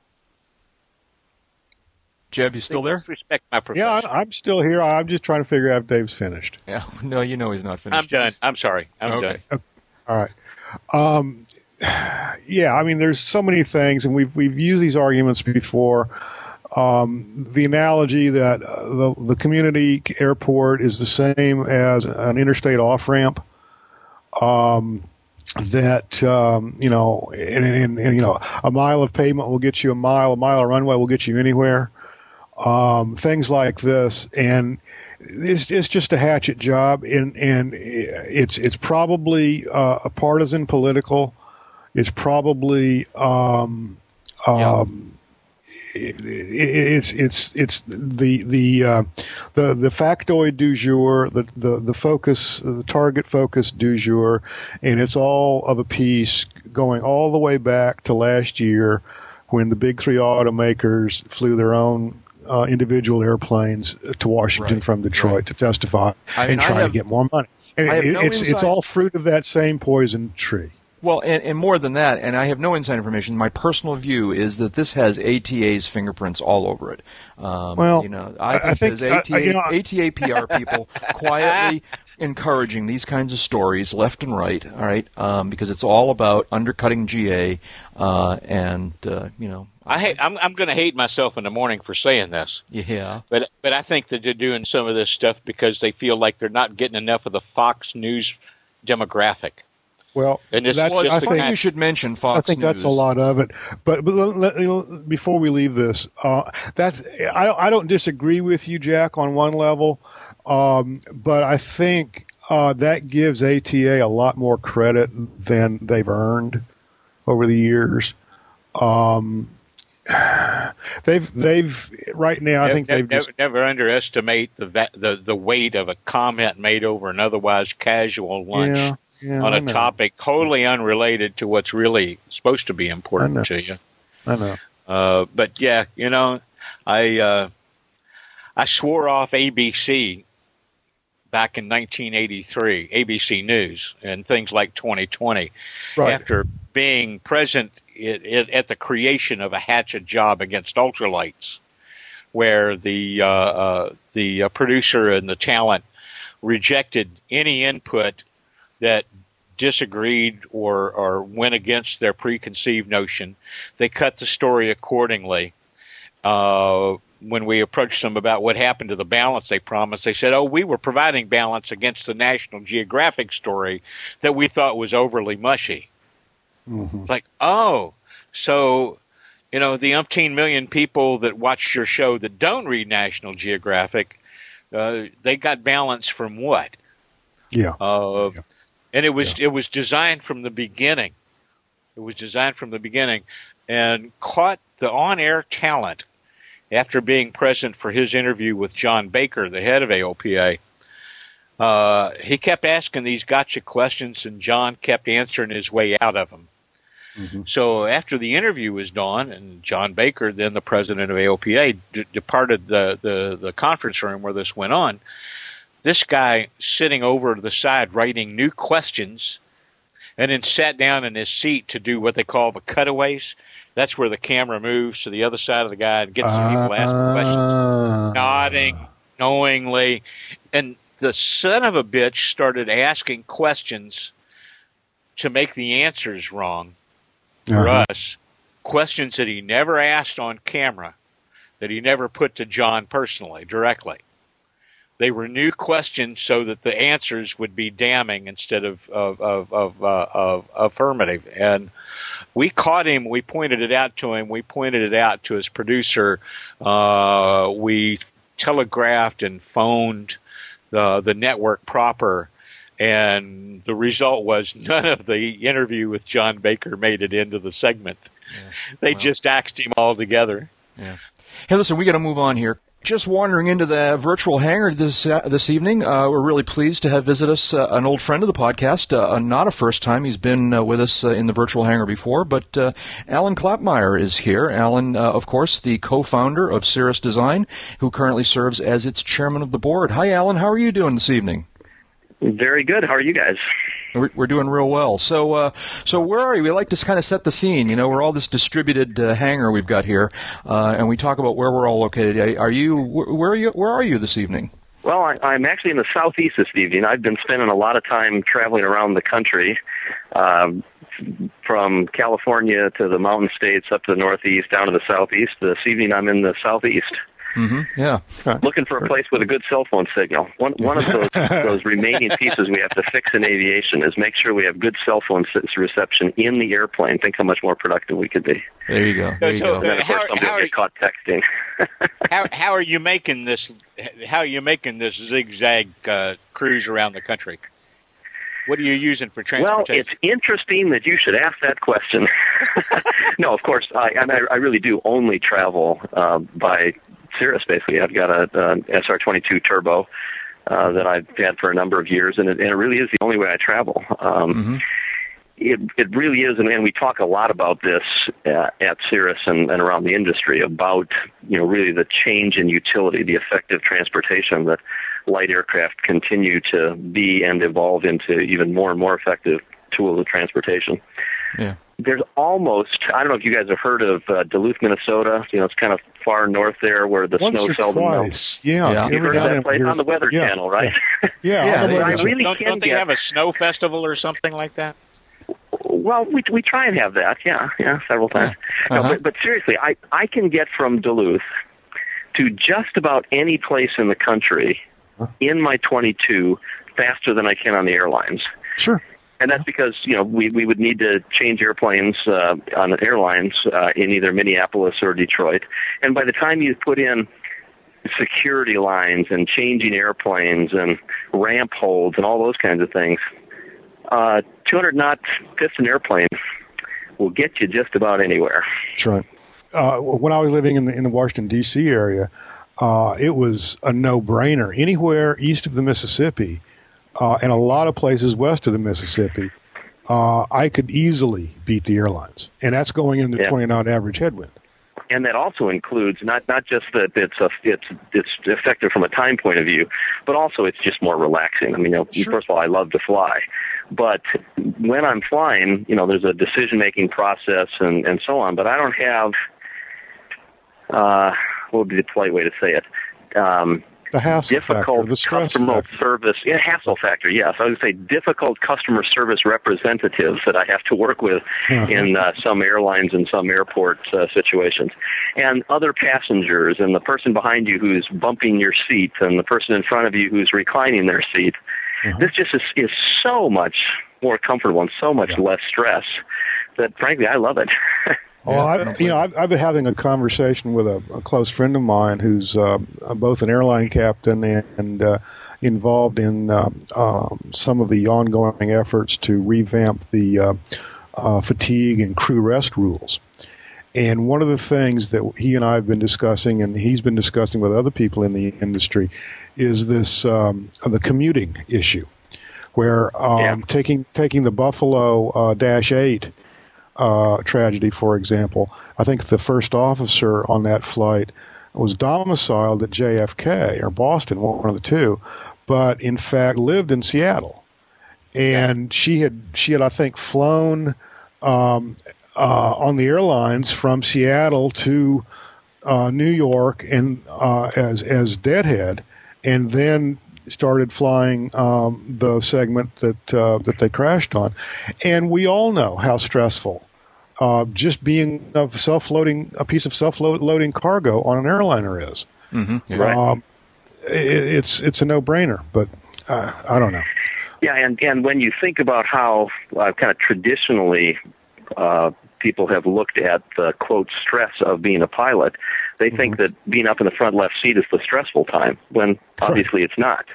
Speaker 2: Jeb, you still
Speaker 1: they
Speaker 2: there?
Speaker 1: Disrespect my profession.
Speaker 3: yeah, I'm, I'm still here. I'm just trying to figure out if Dave's finished.
Speaker 2: Yeah. No, you know he's not finished.
Speaker 1: I'm done. I'm sorry. I'm
Speaker 2: Okay.
Speaker 1: done.
Speaker 3: All right. Um, yeah, I mean, there's so many things, and we've we've used these arguments before. Um, the analogy that uh, the the community airport is the same as an interstate off ramp. Um, that um, you know, and, and, and you know, a mile of pavement will get you a mile. A mile of runway will get you anywhere. Um, things like this, and it's, it's just a hatchet job, and and it's it's probably uh, a partisan political. It's probably um, um, it, it, it's it's it's the the uh, the the factoid du jour, the the the focus, the target focus du jour, and it's all of a piece going all the way back to last year when the big three automakers flew their own uh, individual airplanes to Washington
Speaker 2: Right,
Speaker 3: from Detroit
Speaker 2: right.
Speaker 3: to testify
Speaker 2: I mean,
Speaker 3: and try
Speaker 2: have-
Speaker 3: to get more money. And it,
Speaker 2: no
Speaker 3: it's it's all fruit of that same poison tree.
Speaker 2: Well, and, and more than that, and I have no inside information. My personal view is that this has ATA's fingerprints all over it. Um,
Speaker 3: Well,
Speaker 2: you know, I
Speaker 3: I- I
Speaker 2: think,
Speaker 3: think-
Speaker 2: there's
Speaker 3: I-
Speaker 2: ATA,
Speaker 3: I- you know,
Speaker 2: ATA PR people quietly encouraging these kinds of stories left and right. All right, um, because it's all about undercutting GA, uh, and uh, you know,
Speaker 1: I hate. I'm, I'm going to hate myself in the morning for saying this.
Speaker 2: yeah,
Speaker 1: But but I think that they're doing some of this stuff because they feel like they're not getting enough of the Fox News demographic.
Speaker 3: Well,
Speaker 1: And it's
Speaker 3: that's,
Speaker 1: just
Speaker 3: I think
Speaker 2: you should mention Fox
Speaker 3: I think that's a lot of it. But but let, let- before we leave this, uh, that's I I don't disagree with you, Jack, on one level, um, but I think uh, that gives ATA a lot more credit than they've earned over the years. Um, they've they've right now. I think
Speaker 1: never,
Speaker 3: they've just
Speaker 1: never, never underestimate the, the the weight of a comment made over an otherwise casual lunch
Speaker 3: yeah, yeah,
Speaker 1: on
Speaker 3: I
Speaker 1: a
Speaker 3: know.
Speaker 1: topic totally unrelated to what's really supposed to be important to you.
Speaker 3: I know.
Speaker 1: Uh, but yeah, you know, I uh, I swore off ABC back in 1983, ABC News and things like 2020,
Speaker 3: Right.
Speaker 1: after being present it, it, at the creation of a hatchet job against ultralights, where the uh, uh, the uh, producer and the talent rejected any input that disagreed or, or went against their preconceived notion. They cut the story accordingly. Uh, when we approached them about what happened to the balance they promised, they said, "Oh, we were providing balance against the National Geographic story that we thought was overly mushy."
Speaker 3: Mhm.
Speaker 1: It's like, oh, so you know the umpteen million people that watch your show that don't read National Geographic, uh, they got balance from what?
Speaker 3: Yeah.
Speaker 1: Uh,
Speaker 3: Yeah.
Speaker 1: And it was it was designed from the beginning. It was designed from the beginning, and caught the on-air talent after being present for his interview with John Baker, the head of AOPA. Uh, he kept asking these gotcha questions, and John kept answering his way out of them.
Speaker 3: Mhm.
Speaker 1: So after the interview was done, and John Baker, then the president of AOPA, d- departed the, the, the conference room where this went on, this guy sitting over to the side writing new questions and then sat down in his seat to do what they call the cutaways. That's where the camera moves to the other side of the guy and gets the people asking questions,
Speaker 3: Ah.
Speaker 1: nodding knowingly. And the son of a bitch started asking questions to make the answers wrong for
Speaker 3: Uh-huh.
Speaker 1: us, questions that he never asked on camera, that he never put to John personally, directly. They were new questions so that the answers would be damning instead of of of, of, uh, of affirmative. And we caught him. We pointed it out to him. We pointed it out to his producer. Uh, we telegraphed and phoned the the network proper. And the result was none of the interview with John Baker made it into the segment. Yeah. They well. just axed him altogether.
Speaker 2: Yeah. Hey, listen, we got to move on here. Just wandering into the virtual hangar this uh, this evening. Uh, we're really pleased to have visit us uh, an old friend of the podcast. Uh, not a first time; he's been uh, with us uh, in the virtual hangar before. But Alan Klapmeier is here. Alan, of course, the co-founder of Cirrus Design, who currently serves as its chairman of the board. Hi, Alan. How are you doing this evening?
Speaker 4: Very good. How are you guys?
Speaker 2: We're, doing real well. So, uh, so where are you? We like to kind of set the scene. You know, we're all this distributed uh, hangar we've got here, uh, and we talk about where we're all located. Are you? Where are you? Where are you this evening?
Speaker 4: Well, I, I'm actually in the southeast this evening. I've been spending a lot of time traveling around the country, um, from California to the mountain states, up to the northeast, down to the southeast. This evening, I'm in the southeast.
Speaker 2: Mm-hmm. Yeah.
Speaker 4: Looking for a place with a good cell phone signal. One one of those those remaining pieces we have to fix in aviation is make sure we have good cell phone reception in the airplane. Think how much more productive we could be.
Speaker 2: There you go. There you so,
Speaker 4: go. And then of course somebody will get caught texting.
Speaker 1: how how are you making this? How are you making this zigzag uh, cruise around the country? What are you using for transportation?
Speaker 4: Well, it's interesting that you should ask that question. no, of course, I, I, I really do only travel uh, by Cirrus. Basically, I've got a, a SR22 turbo uh, that I've had for a number of years, and it, and it really is the only way I travel. Um, mm-hmm. It it really is, and, and we talk a lot about this uh, at Cirrus and, and around the industry about you know really the change in utility, the effective transportation that light aircraft continue to be and evolve into even more and more effective tools of transportation.
Speaker 2: Yeah
Speaker 4: there's almost I don't know if you guys have heard of uh, Duluth, Minnesota. You know, it's kind of far north there where the
Speaker 3: Once
Speaker 4: snow
Speaker 3: or
Speaker 4: seldom
Speaker 3: twice.
Speaker 4: melts.
Speaker 3: Yeah,
Speaker 4: yeah. you heard of that place on the Weather
Speaker 3: yeah.
Speaker 4: Channel, right?
Speaker 3: Yeah, yeah.
Speaker 2: yeah.
Speaker 4: yeah. I really
Speaker 1: don't,
Speaker 4: can
Speaker 1: don't they
Speaker 4: get,
Speaker 1: have a snow festival or something like that?
Speaker 4: Well, we we try and have that, yeah, yeah, several times. Uh-huh. No, but, but seriously, I I can get from Duluth to just about any place in the country huh? in my 22 faster than I can on the airlines.
Speaker 3: Sure
Speaker 4: and that's because you know we we would need to change airplanes uh, on airlines uh, in either Minneapolis or Detroit, and by the time you put in security lines and changing airplanes and ramp holds and all those kinds of things, uh, 200 knot piston airplane will get you just about anywhere.
Speaker 3: That's right. Uh, when I was living in the in the Washington D.C. area, uh, it was a no brainer. Anywhere east of the Mississippi uh, and a lot of places west of the Mississippi, uh, I could easily beat the airlines, and that's going into yeah. 20 knot average headwind.
Speaker 4: And that also includes not not just that it's a, it's it's effective from a time point of view, but also it's just more relaxing. I mean, you know, sure. first of all, I love to fly, but when I'm flying, you know, there's a decision making process and and so on. But I don't have uh, what would be the polite way to say it? Um,
Speaker 3: the hassle
Speaker 4: difficult
Speaker 3: factor, the stress
Speaker 4: customer
Speaker 3: factor.
Speaker 4: service, yeah, hassle factor. Yes, I would say difficult customer service representatives that I have to work with uh-huh. in uh, some airlines and some airport uh, situations, and other passengers, and the person behind you who's bumping your seat, and the person in front of you who's reclining their seat. Uh-huh. This just is, is so much more comfortable and so much yeah. less stress that, frankly, I love it.
Speaker 3: Well, I, you know, I've, I've, been having a conversation with a, a close friend of mine who's uh, both an airline captain and, and uh, involved in uh, um, some of the ongoing efforts to revamp the uh, uh, fatigue and crew rest rules. And one of the things that he and I have been discussing, and he's been discussing with other people in the industry, is this um, the commuting issue, where um, yeah. taking taking the Buffalo uh, Dash Eight uh, tragedy, for example, I think the first officer on that flight was domiciled at JFK or Boston, one of the two, but in fact lived in Seattle. And she had she had I think flown um, uh, on the airlines from Seattle to uh, New York and uh, as as Deadhead, and then started flying um, the segment that uh, that they crashed on, and we all know how stressful uh, just being a self-loading a piece of self-loading cargo on an airliner is.
Speaker 2: Mm-hmm. Right. Um,
Speaker 3: it's it's a no brainer. But uh, I don't know.
Speaker 4: Yeah, and and when you think about how uh, kind of traditionally uh, people have looked at the quote stress of being a pilot, they mm-hmm. think that being up in the front left seat is the stressful time. When obviously it's not.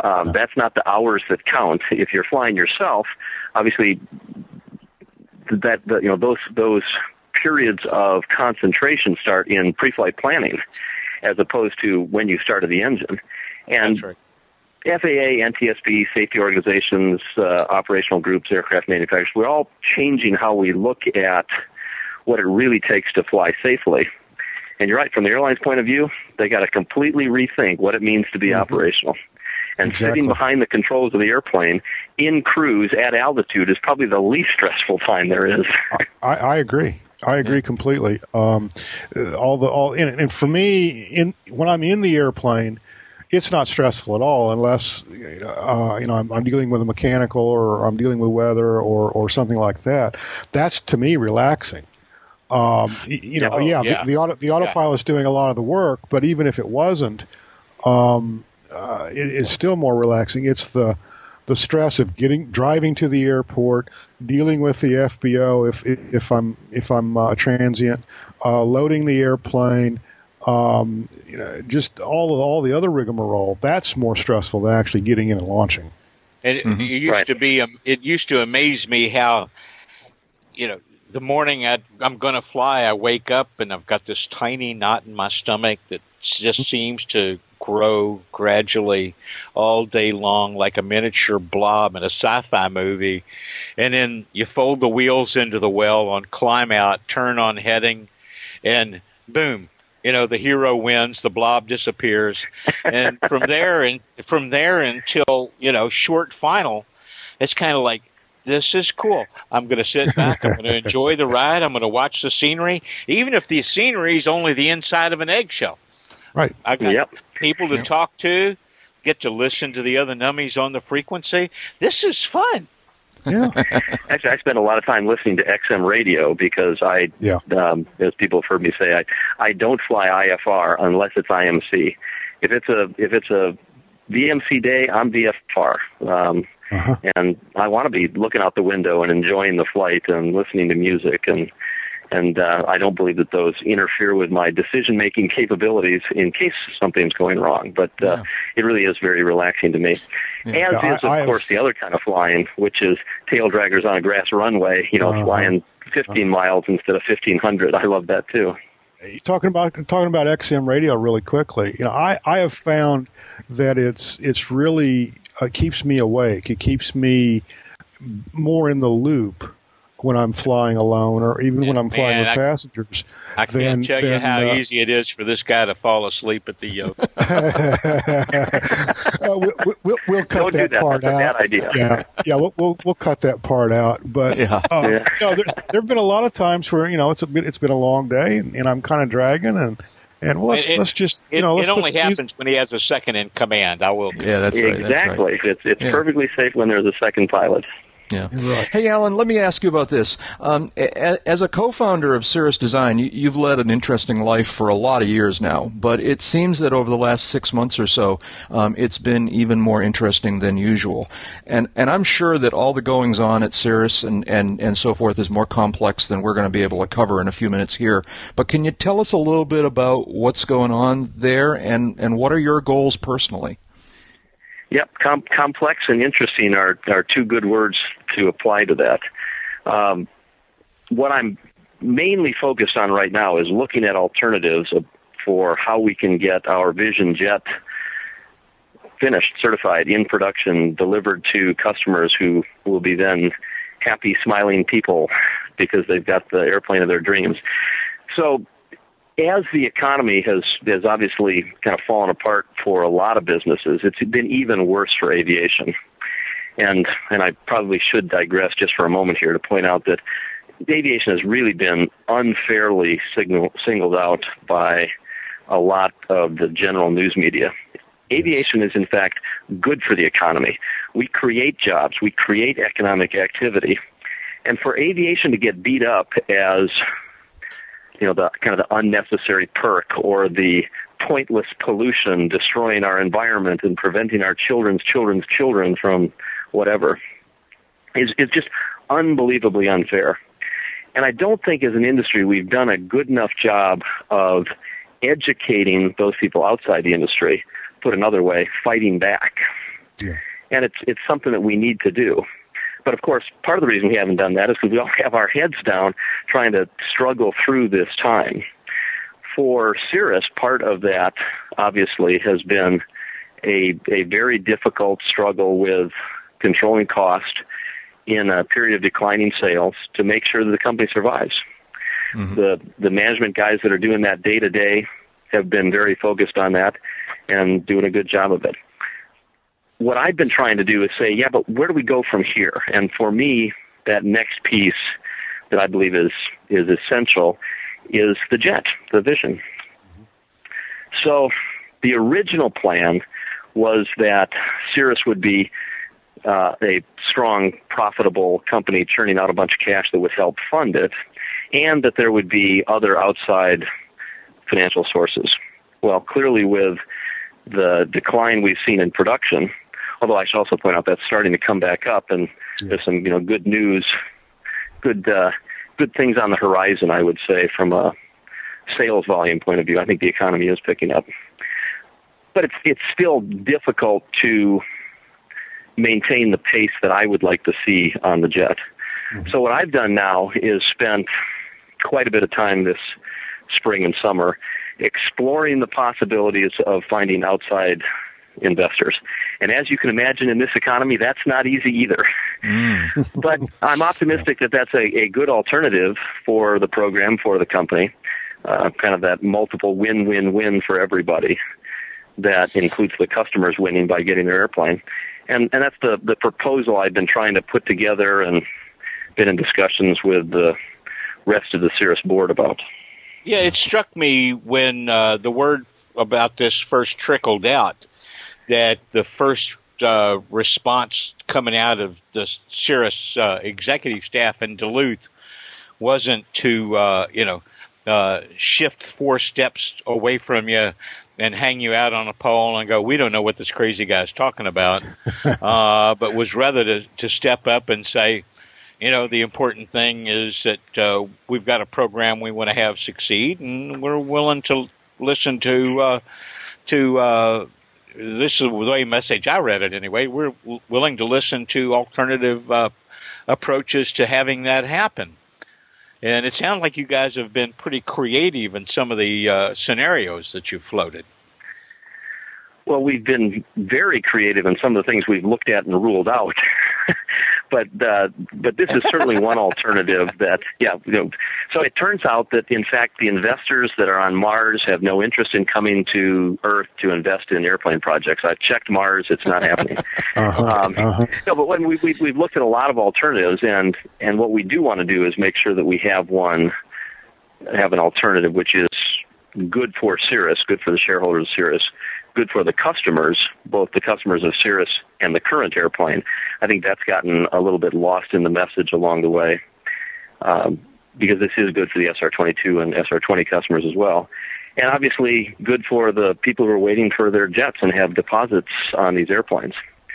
Speaker 4: Um. That's not the hours that count. If you're flying yourself, obviously that, that you know those those periods of concentration start in pre-flight planning, as opposed to when you started the engine. And right. FAA, NTSB, safety organizations, uh, operational groups, aircraft manufacturers, we're all changing how we look at what it really takes to fly safely. And you're right, from the airline's point of view, they got to completely rethink what it means to be mm-hmm. operational. And exactly. sitting behind the controls of the airplane in cruise at altitude is probably the least stressful time there is.
Speaker 3: I, I agree. I agree completely. Um, all the all, and, and for me, in when I'm in the airplane, it's not stressful at all unless uh, you know I'm, I'm, dealing with a mechanical or I'm dealing with weather or or something like that. That's to me relaxing. Um, you know, oh, yeah, yeah, the, the, auto, the autopilot's yeah. doing a lot of the work, but even if it wasn't, um, uh, it's still more relaxing. It's the the stress of getting driving to the airport, dealing with the FBO if if I'm if I'm uh, a transient, uh, loading the airplane, um, you know, just all of all the other rigmarole. That's more stressful than actually getting in and launching.
Speaker 1: And it, mm-hmm. it used right. to be, um, it used to amaze me how, you know, the morning i am going to fly, I wake up and I've got this tiny knot in my stomach that just seems to grow gradually all day long like a miniature blob in a sci-fi movie. And then you fold the wheels into the well on climb out, turn on heading, and boom, you know the hero wins the blob disappears and from there and from there until you know short final it's kind of like this is cool i'm going to sit back i'm going to enjoy the ride i'm going to watch the scenery even if the scenery is only the inside of an eggshell
Speaker 3: right
Speaker 1: i got yep. People to yep. talk to get to listen to the other nummies on the frequency this is fun
Speaker 3: yeah.
Speaker 4: Actually, I spend a lot of time listening to XM radio because I, yeah. um, as people have heard me say, I, I don't fly IFR unless it's IMC. If it's a if it's a VMC day, I'm VFR. Um, uh-huh. And I want to be looking out the window and enjoying the flight and listening to music and and uh, I don't believe that those interfere with my decision making capabilities in case something's going wrong. But uh, yeah. it really is very relaxing to me. Yeah. As yeah, is, of I, course, the other kind of flying, which is tail draggers on a grass runway. You know, uh, flying 15 uh, miles instead of 1500. I love that too.
Speaker 3: Talking about talking about XM radio really quickly, you know, I, I have found that it's it's really uh, keeps me awake. It keeps me more in the loop when I'm flying alone or even when I'm flying Man, with I, passengers.
Speaker 1: I can't tell you how uh, easy it is for this guy to fall asleep at the yoke.
Speaker 3: uh, we'll, we'll, we'll, cut
Speaker 4: that,
Speaker 3: that, part
Speaker 4: That's out.
Speaker 3: Yeah, yeah, we'll, we'll, we'll cut that part out. But yeah. Uh, yeah. You know, there, there have been a lot of times where you know it's a bit, it's been a long day and, and I'm kind of dragging and. And well, let's it, let's just you
Speaker 1: it,
Speaker 3: know.
Speaker 1: it only happens music. when he has a second in command. I will.
Speaker 2: Yeah, that's right.
Speaker 4: Exactly.
Speaker 2: That's right.
Speaker 4: It's it's yeah. perfectly safe when there's a second pilot.
Speaker 2: Yeah. Right. Hey, Alan, let me ask you about this. Um, as a co-founder of Cirrus Design, you've led an interesting life for a lot of years now, but it seems that over the last six months or so, um, it's been even more interesting than usual. And and I'm sure that all the goings on at Cirrus and, and, and so forth is more complex than we're going to be able to cover in a few minutes here. But can you tell us a little bit about what's going on there and, and what are your goals personally?
Speaker 4: Yep, com- complex and interesting are are two good words to apply to that. Um, what I'm mainly focused on right now is looking at alternatives for how we can get our Vision Jet finished, certified, in production, delivered to customers who will be then happy, smiling people because they've got the airplane of their dreams. So as the economy has has obviously kind of fallen apart for a lot of businesses, it's been even worse for aviation. And and I probably should digress just for a moment here to point out that aviation has really been unfairly signal, singled out by a lot of the general news media. Aviation is in fact good for the economy. We create jobs, we create economic activity. And for aviation to get beat up as you know the kind of the unnecessary perk or the pointless pollution destroying our environment and preventing our children's children's children from whatever is is just unbelievably unfair. And I don't think as an industry we've done a good enough job of educating those people outside the industry, put another way, fighting back. Yeah. And it's it's something that we need to do. But of course, part of the reason we haven't done that is because we all have our heads down trying to struggle through this time. For Cirrus, part of that obviously has been a a very difficult struggle with controlling cost in a period of declining sales to make sure that the company survives. Mm-hmm. The the management guys that are doing that day to day have been very focused on that and doing a good job of it. What I've been trying to do is say, yeah, but where do we go from here? And for me, that next piece that I believe is is essential is the jet, the vision. Mm-hmm. So the original plan was that Cirrus would be uh, a strong, profitable company churning out a bunch of cash that would help fund it, and that there would be other outside financial sources. Well, clearly, with the decline we've seen in production, although I should also point out that's starting to come back up, and yeah. there's some you know good news, good uh, good things on the horizon. I would say from a sales volume point of view, I think the economy is picking up, but it's it's still difficult to maintain the pace that I would like to see on the jet. Mm-hmm. So what I've done now is spent quite a bit of time this spring and summer exploring the possibilities of finding outside investors. And as you can imagine in this economy, that's not easy either. Mm. but I'm optimistic that that's a, a good alternative for the program, for the company. Uh, kind of that multiple win-win-win for everybody that includes the customers winning by getting their airplane and and that's the the proposal I've been trying to put together and been in discussions with the rest of the Cirrus board about.
Speaker 1: Yeah, it struck me when uh, the word about this first trickled out that the first uh, response coming out of the Cirrus uh, executive staff in Duluth wasn't to uh, you know uh, shift four steps away from you and hang you out on a pole and go, we don't know what this crazy guy's talking about, uh, but was rather to, to step up and say, you know, the important thing is that uh, we've got a program we want to have succeed, and we're willing to listen to uh, to. This is the way message I read it anyway. We're w- willing to listen to alternative uh, approaches to having that happen. And it sounds like you guys have been pretty creative in some of the uh, scenarios that you've floated.
Speaker 4: Well, we've been very creative in some of the things we've looked at and ruled out. but uh, but this is certainly one alternative that yeah. You know, so it turns out that in fact the investors that are on Mars have no interest in coming to Earth to invest in airplane projects. I've checked Mars; it's not happening. uh-huh, um, uh-huh. No, but when we, we we've looked at a lot of alternatives, and and what we do want to do is make sure that we have one have an alternative which is good for Cirrus, good for the shareholders of Cirrus, good for the customers, both the customers of Cirrus and the current airplane. I think that's gotten a little bit lost in the message along the way. Um, because this is good for the SR22 and SR20 customers as well. And obviously good for the people who are waiting for their jets and have deposits on these airplanes.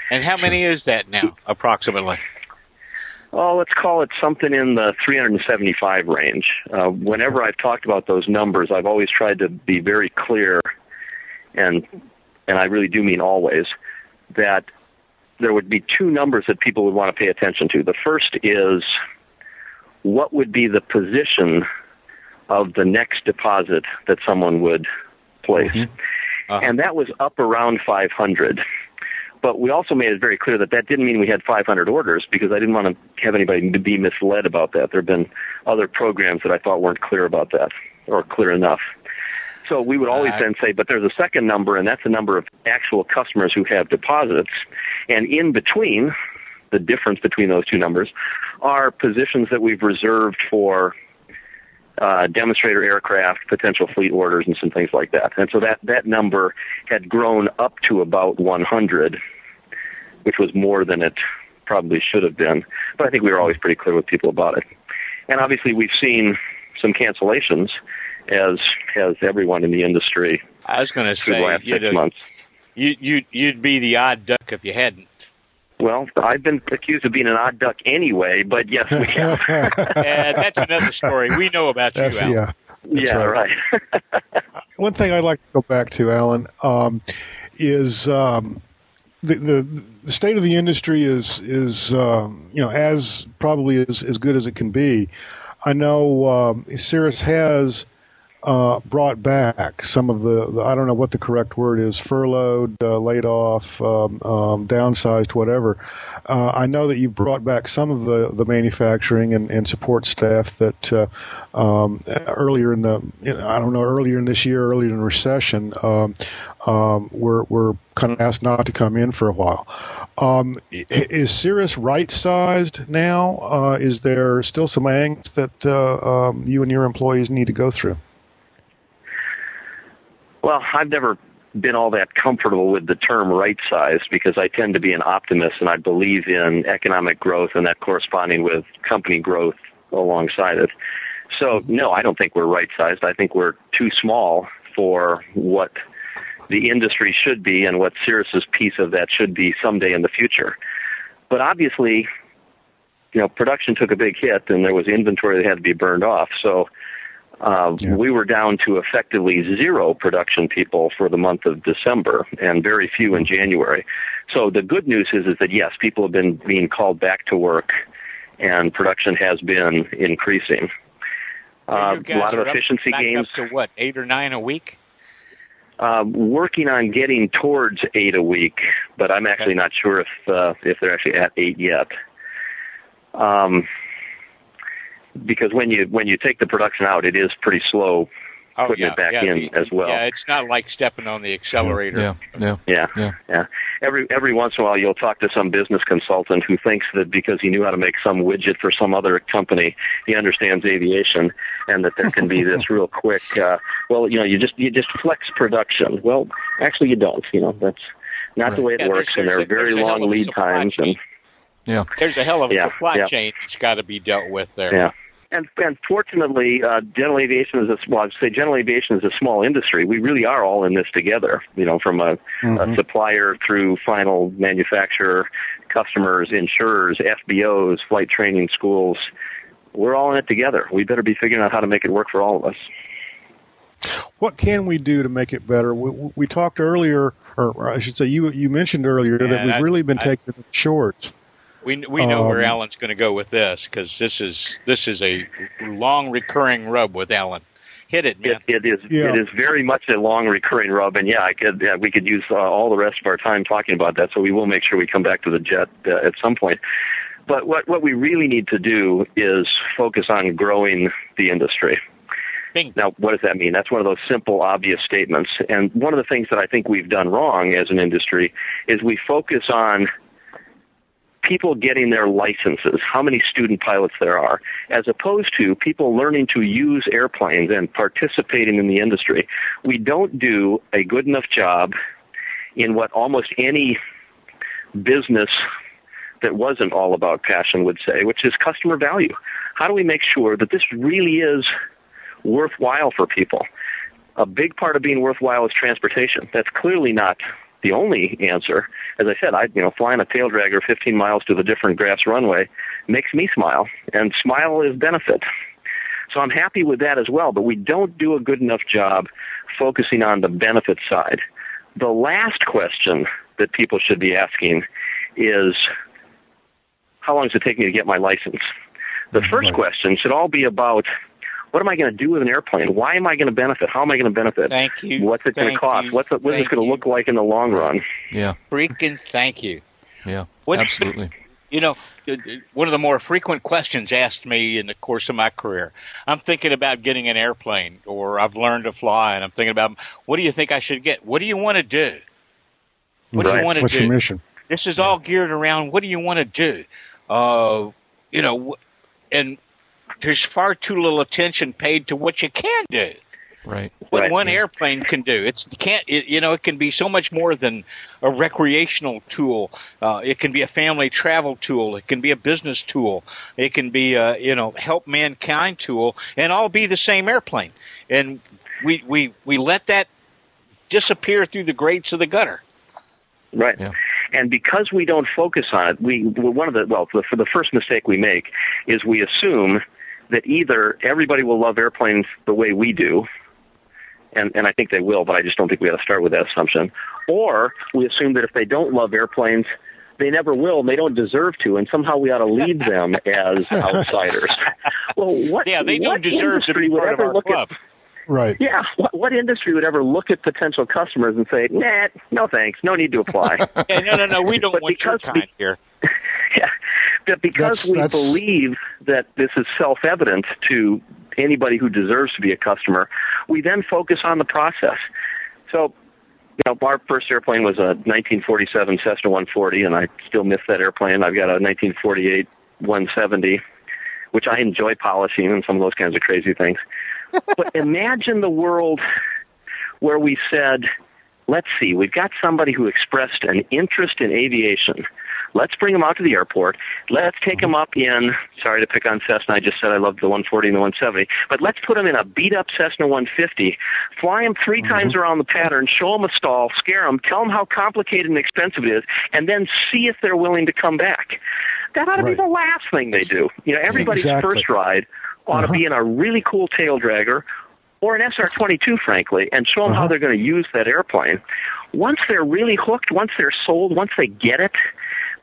Speaker 1: And how many is that now, approximately?
Speaker 4: Oh, let's call it something in the 375 range. Uh, whenever I've talked about those numbers, I've always tried to be very clear and and I really do mean always, that there would be two numbers that people would want to pay attention to. The first is what would be the position of the next deposit that someone would place. Mm-hmm. Uh-huh. And that was up around 500. But we also made it very clear that that didn't mean we had 500 orders because I didn't want to have anybody be misled about that. There have been other programs that I thought weren't clear about that or clear enough. So we would always then say, but there's a second number, and that's the number of actual customers who have deposits. And in between, the difference between those two numbers, are positions that we've reserved for uh, demonstrator aircraft, potential fleet orders, and some things like that. And so that, that number had grown up to about 100, which was more than it probably should have been. But I think we were always pretty clear with people about it. And obviously, we've seen some cancellations as has everyone in the industry.
Speaker 1: I was going to
Speaker 4: through the
Speaker 1: say,
Speaker 4: last
Speaker 1: you
Speaker 4: six
Speaker 1: know,
Speaker 4: months.
Speaker 1: you you you'd be the odd duck if you hadn't.
Speaker 4: Well, I've been accused of being an odd duck anyway, but yes, we have.
Speaker 1: And that's another story. We know about you, Alan.
Speaker 3: Yeah. That's
Speaker 4: yeah,
Speaker 3: right.
Speaker 4: right.
Speaker 3: One thing I'd like to go back to, Alan, um, is um, the, the the state of the industry is is um, you know as probably as as good as it can be. I know um, Cirrus has uh, brought back some of the, the I don't know what the correct word is furloughed, uh, laid off, um, um, downsized, whatever. Uh, I know that you've brought back some of the, the manufacturing and, and support staff that uh, um, earlier in the I don't know earlier in this year, earlier in recession, um, um, were were kind of asked not to come in for a while. Um, is Cirrus right sized now? Uh, is there still some angst that uh, you and your employees need to go through?
Speaker 4: Well, I've never been all that comfortable with the term right sized because I tend to be an optimist and I believe in economic growth and that corresponding with company growth alongside it. So, no, I don't think we're right sized. I think we're too small for what the industry should be and what Cirrus's piece of that should be someday in the future. But obviously, you know, production took a big hit and there was inventory that had to be burned off. So, uh,
Speaker 3: Yeah.
Speaker 4: we were down to effectively zero production people for the month of December and very few in January. So the good news is, is that yes, people have been being called back to work and production has been increasing. Uh, a lot of
Speaker 1: are up-
Speaker 4: efficiency
Speaker 1: back
Speaker 4: gains.
Speaker 1: Up to what, eight or nine a week?
Speaker 4: Uh, working on getting towards eight a week, but I'm actually
Speaker 1: Okay.
Speaker 4: not sure if uh, if they're actually at eight yet. Um, because when you when you take the production out, it is pretty slow
Speaker 1: Oh,
Speaker 4: putting
Speaker 1: yeah,
Speaker 4: it back
Speaker 1: yeah,
Speaker 4: in
Speaker 1: the-
Speaker 4: as well.
Speaker 1: Yeah, it's not like stepping on the accelerator.
Speaker 2: Yeah, yeah.
Speaker 4: Yeah.
Speaker 2: Yeah.
Speaker 4: Yeah. Every every once in a while you'll talk to some business consultant who thinks that because he knew how to make some widget for some other company, he understands aviation and that there can be this real quick uh well, you know, you just you just flex production. Well, actually you don't, you know, that's not the way it
Speaker 1: Yeah,
Speaker 4: works and there are very
Speaker 1: there's a hell
Speaker 4: long lead
Speaker 1: supply
Speaker 4: times and.
Speaker 2: Yeah.
Speaker 1: There's a hell of a
Speaker 4: Yeah,
Speaker 1: supply
Speaker 4: yeah.
Speaker 1: chain that's got to be dealt with there.
Speaker 4: Yeah. And, and fortunately, uh, general aviation is a well, I'd say general aviation is a small industry. We really are all in this together. You know, from a, a supplier through final manufacturer, customers, insurers, FBOs, flight training schools. We're all in it together. We better be figuring out how to make it work for all of us.
Speaker 3: What can we do to make it better? We, we talked earlier, or I should say, you you mentioned earlier
Speaker 1: Yeah,
Speaker 3: that we've
Speaker 1: I-
Speaker 3: really been
Speaker 1: I-
Speaker 3: taking the shorts.
Speaker 1: We we know where
Speaker 3: Um,
Speaker 1: Alan's going to go with this because this is this is a long recurring rub with Alan. Hit it, man.
Speaker 4: It, it is
Speaker 3: Yeah.
Speaker 4: it is very much a long recurring rub, and yeah, I could yeah, we could use uh, all the rest of our time talking about that. So we will make sure we come back to the jet uh, at some point. But what what we really need to do is focus on growing the industry.
Speaker 1: Bing.
Speaker 4: Now, what does that mean? That's one of those simple, obvious statements. And one of the things that I think we've done wrong as an industry is we focus on people getting their licenses, how many student pilots there are, as opposed to people learning to use airplanes and participating in the industry. We don't do a good enough job in what almost any business that wasn't all about passion would say, which is customer value. How do we make sure that this really is worthwhile for people? A big part of being worthwhile is transportation. That's clearly not the only answer. As I said, I you know flying a tail dragger 15 miles to the different grass runway makes me smile, and smile is benefit. So I'm happy with that as well. But we don't do a good enough job focusing on the benefit side. The last question that people should be asking is, how long does it take me to get my license? The mm-hmm.
Speaker 3: first
Speaker 4: question should all be about what am I going to do with an airplane? Why am I going to benefit? How am I going to benefit?
Speaker 1: Thank you.
Speaker 4: What's it going to cost?
Speaker 1: you.
Speaker 4: What's it, what is it going to look like in the long run?
Speaker 2: Yeah.
Speaker 1: Freaking thank you.
Speaker 2: Yeah.
Speaker 1: What-
Speaker 2: Absolutely.
Speaker 1: You know, one of the more frequent questions asked me in the course of my career. I'm thinking about getting an airplane, or I've learned to fly, and I'm thinking about what do you think I should get? What do you want to do? What do you want to
Speaker 3: What's
Speaker 1: do?
Speaker 3: your mission?
Speaker 1: This is all geared around what do you want to do? Uh, you know, and there's far too little attention paid to what you can do.
Speaker 2: Right.
Speaker 1: what
Speaker 4: Right.
Speaker 1: one airplane can do. It's it can't it, you know it can be so much more than a recreational tool. Uh, it can be a family travel tool. It can be a business tool. It can be a you know help mankind tool, and all be the same airplane. And we we we let that disappear through the grates of the gutter.
Speaker 4: Right.
Speaker 2: Yeah.
Speaker 4: And because we don't focus on it, we well, one of the well, the, for the first mistake we make is we assume that either everybody will love airplanes the way we do, and and I think they will, but I just don't think we ought to start with that assumption, or we assume that if they don't love airplanes. They never will, and they don't deserve to, and somehow we ought to leave them as outsiders. Well, what?
Speaker 1: Yeah, they don't deserve to
Speaker 4: industry
Speaker 1: be
Speaker 4: would
Speaker 1: part of
Speaker 4: ever
Speaker 1: our
Speaker 4: look
Speaker 1: club.
Speaker 4: At,
Speaker 3: Right.
Speaker 4: yeah, what, what industry would ever look at potential customers and say, "Nah, no thanks, no need to apply."
Speaker 1: Yeah, no, no, no. We don't
Speaker 4: But
Speaker 1: want your
Speaker 4: because
Speaker 1: kind
Speaker 4: we-
Speaker 1: here.
Speaker 4: But because
Speaker 3: That's-
Speaker 4: we
Speaker 3: that's-
Speaker 4: believe that this is self-evident to anybody who deserves to be a customer, we then focus on the process. So, you know, our first airplane was a 1947 Cessna 140, and I still miss that airplane. I've got a 1948 170, which I enjoy polishing and some of those kinds of crazy things. but imagine the world where we said, let's see, we've got somebody who expressed an interest in aviation. Let's bring him out to the airport. Let's take him up in, sorry to pick on Cessna, I just said I loved the 140 and the 170, but let's put him in a beat up Cessna 150, fly him 3 times around the pattern, show him a stall, scare him, tell him how complicated and expensive it is, and then see if they're willing to come back. That ought to
Speaker 3: Right.
Speaker 4: be the last thing they do. You know, everybody's
Speaker 3: Exactly.
Speaker 4: first ride ought to
Speaker 3: Uh-huh.
Speaker 4: be in a really cool tail dragger or an SR-22, frankly, and show them how
Speaker 3: Uh-huh.
Speaker 4: they're going to use that airplane. Once they're really hooked, once they're sold, once they get it,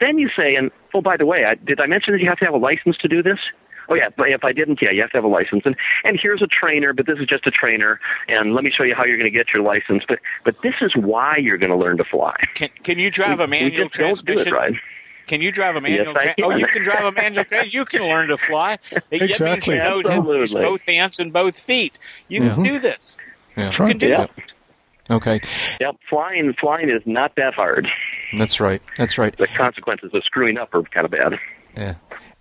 Speaker 4: then you say, and oh, by the way, I, did I mention that you have to have a license to do this? Oh yeah, but if I didn't, yeah, you have to have a license. And and here's a trainer, but this is just a trainer. And let me show you how you're going to get your license. But but this is why you're going to learn to fly.
Speaker 1: Can can you drive
Speaker 4: we,
Speaker 1: a manual
Speaker 4: we just don't do
Speaker 1: transmission?
Speaker 4: it right.
Speaker 1: Can you drive a manual?
Speaker 4: I
Speaker 1: tra- Oh, you can drive a manual transmission. You can learn to fly.
Speaker 3: Exactly.
Speaker 1: means you know how to use both hands and both feet. You can
Speaker 2: Mhm.
Speaker 1: do this.
Speaker 2: Yeah.
Speaker 1: You can do
Speaker 4: Yeah.
Speaker 1: it.
Speaker 2: Okay.
Speaker 4: Yep, flying flying is not that hard.
Speaker 2: That's right. That's right.
Speaker 4: The consequences of screwing up are kind of bad.
Speaker 2: Yeah.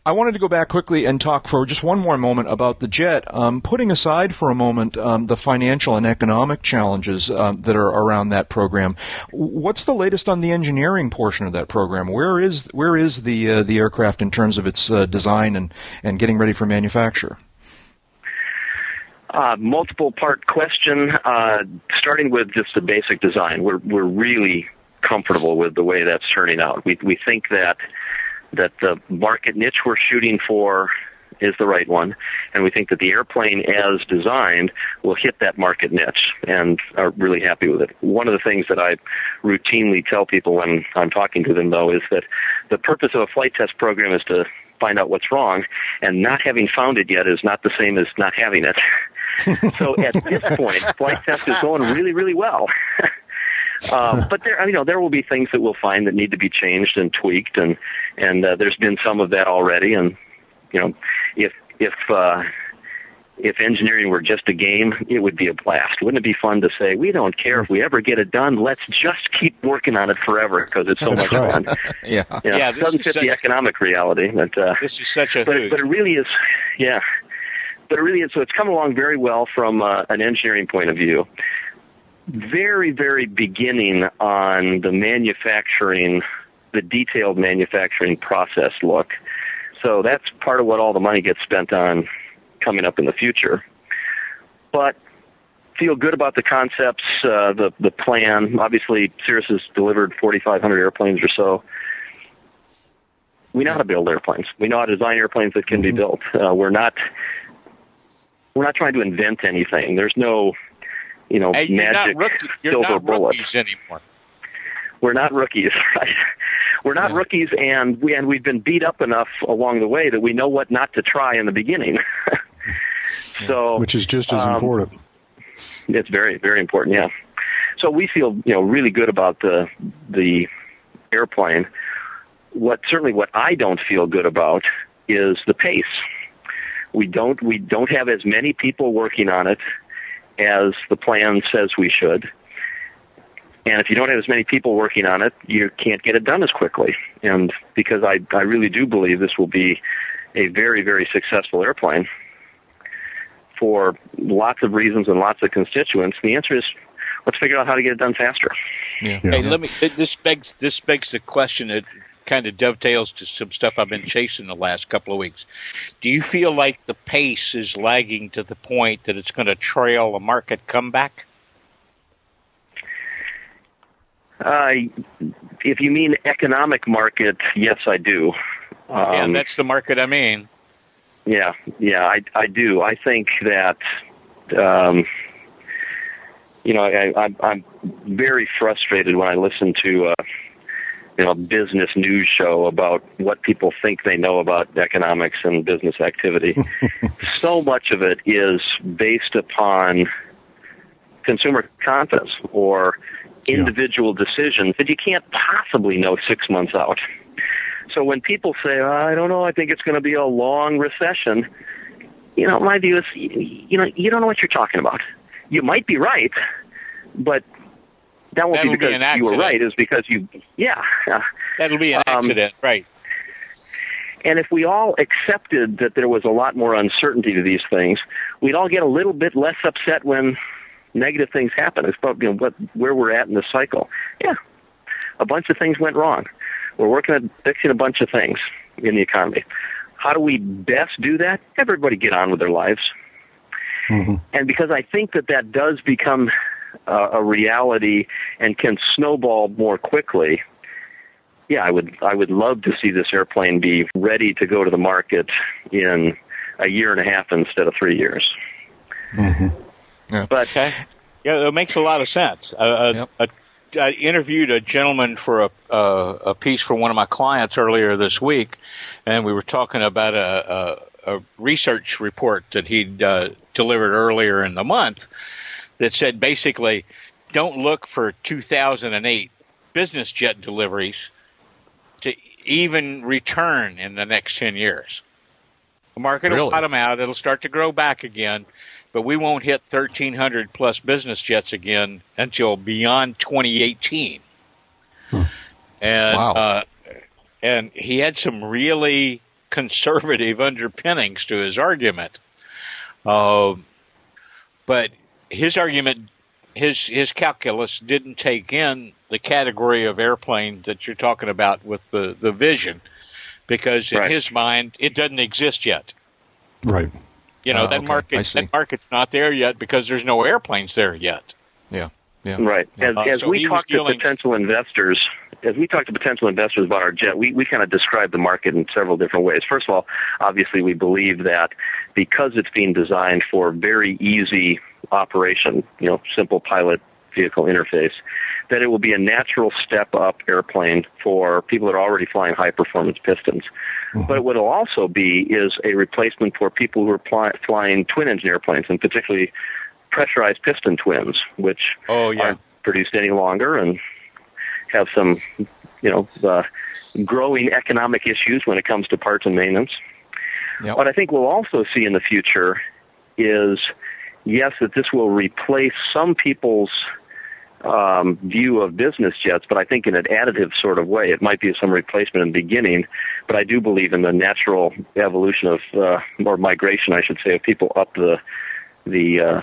Speaker 2: I wanted to go back quickly and talk for just one more moment about the jet. Um, putting aside for a moment um, the financial and economic challenges um, that are around that program, what's the latest on the engineering portion of that program? Where is where is the uh, the aircraft in terms of its uh, design and, and getting ready for manufacture?
Speaker 4: Uh, multiple part question. Uh, starting with just the basic design, we're we're really comfortable with the way that's turning out. We we think that that the market niche we're shooting for is the right one, and we think that the airplane as designed will hit that market niche, and are really happy with it. One of the things that I routinely tell people when I'm talking to them, though, is that the purpose of a flight test program is to find out what's wrong, and not having found it yet is not the same as not having it. so at this point, flight test is going really, really well. Um, but there, you know, there will be things that we'll find that need to be changed and tweaked, and and uh, there's been some of that already. And you know, if if uh, if engineering were just a game, it would be a blast. Wouldn't it be fun to say, we don't care if we ever get it done. Let's just keep working on it forever because it's so
Speaker 3: That's
Speaker 4: much
Speaker 3: right.
Speaker 4: fun.
Speaker 2: Yeah.
Speaker 4: You know,
Speaker 1: Yeah,
Speaker 4: it
Speaker 1: this
Speaker 4: doesn't
Speaker 1: is
Speaker 4: fit
Speaker 1: such-
Speaker 4: the economic reality, but uh,
Speaker 1: This is such a
Speaker 4: but
Speaker 1: hoot.
Speaker 4: but it really is, yeah. But it really is. So it's come along very well from uh, an engineering point of view. Very very beginning on the manufacturing, the detailed manufacturing process look. So that's part of what all the money gets spent on coming up in the future. But feel good about the concepts, uh, the the plan. Obviously, Cirrus has delivered 4,500 airplanes or so we know how to build airplanes. We know how to design airplanes that can be built. Uh, we're not we're not trying to invent anything. There's no you know
Speaker 1: Hey, you're
Speaker 4: magic
Speaker 1: not rookie, you're
Speaker 4: silver
Speaker 1: not
Speaker 4: bullet.
Speaker 1: rookies anymore.
Speaker 4: We're not rookies, right? We're not
Speaker 2: Yeah.
Speaker 4: rookies, and we and we've been beat up enough along the way that we know what not to try in the beginning. so
Speaker 3: Which is just as
Speaker 4: Um,
Speaker 3: important.
Speaker 4: It's very, very important. Yeah. So we feel, you know, really good about the the airplane. What certainly what I don't feel good about is the pace. We don't we don't have as many people working on it as the plan says we should. And if you don't have as many people working on it, you can't get it done as quickly. And because I I really do believe this will be a very very successful airplane for lots of reasons and lots of constituents. The answer is let's figure out how to get it done faster.
Speaker 1: Yeah. Hey, let me. This begs this begs the question that kind of dovetails to some stuff I've been chasing the last couple of weeks. Do you feel like the pace is lagging to the point that it's going to trail a market comeback?
Speaker 4: Uh, if you mean economic market, yes, I do.
Speaker 1: Um, yeah, that's the market I mean.
Speaker 4: Yeah, yeah, I, I do. I think that, um, you know, I, I, I'm very frustrated when I listen to, uh, you know, business news show about what people think they know about economics and business activity. so much of it is based upon consumer confidence or individual yeah. decisions that you can't possibly know six months out. So when people say, oh, "I don't know, I think it's going to be a long recession," you know, my view is, you know, you don't know what you're talking about. You might be right, but that won't
Speaker 1: That'll
Speaker 4: be because
Speaker 1: be
Speaker 4: you were right. Is because you, yeah.
Speaker 1: That'll be an um, accident, right?
Speaker 4: And if we all accepted that there was a lot more uncertainty to these things, we'd all get a little bit less upset when negative things happen. It's about you know what where we're at in the cycle. Yeah, a bunch of things went wrong. We're working at fixing a bunch of things in the economy. How do we best do that? Everybody get on with their lives. Mm-hmm. And because I think that that does become uh, a reality and can snowball more quickly, yeah, I would I would love to see this airplane be ready to go to the market in a year and a half instead of three years.
Speaker 1: Mm-hmm. Yeah. But okay. yeah, it makes a lot of sense. Uh, yep. a, a, I interviewed a gentleman for a, a, a piece for one of my clients earlier this week, and we were talking about a, a research report that he'd uh, delivered earlier in the month that said basically, don't look for 2008 business jet deliveries to even return in the next 10 years. The market really? will bottom out. It'll start to grow back again but we won't hit 1,300 plus business jets again until beyond 2018. Hmm. And wow. uh, and he had some really conservative underpinnings to his argument. Uh, but his argument, his his calculus didn't take in the category of airplane that you're talking about with the the vision, because in right. his mind it doesn't exist yet.
Speaker 3: Right.
Speaker 1: You know, uh, that okay. market that market's not there yet because there's no airplanes there yet.
Speaker 2: Yeah. Yeah.
Speaker 4: Right. As, uh, as so we talk to potential investors, as we talk to potential investors about our jet, we, we kind of describe the market in several different ways. First of all, obviously we believe that because it's being designed for very easy operation, you know, simple pilot vehicle interface, that it will be a natural step up airplane for people that are already flying high performance pistons. Mm-hmm. But what it'll also be is a replacement for people who are ply- flying twin engine airplanes, and particularly pressurized piston twins, which
Speaker 1: oh, yeah.
Speaker 4: aren't produced any longer and have some, you know, uh, growing economic issues when it comes to parts and maintenance. Yep. What I think we'll also see in the future is, yes, that this will replace some people's um, view of business jets, but I think in an additive sort of way. It might be some replacement in the beginning, but I do believe in the natural evolution of, uh, or migration, I should say, of people up the the uh,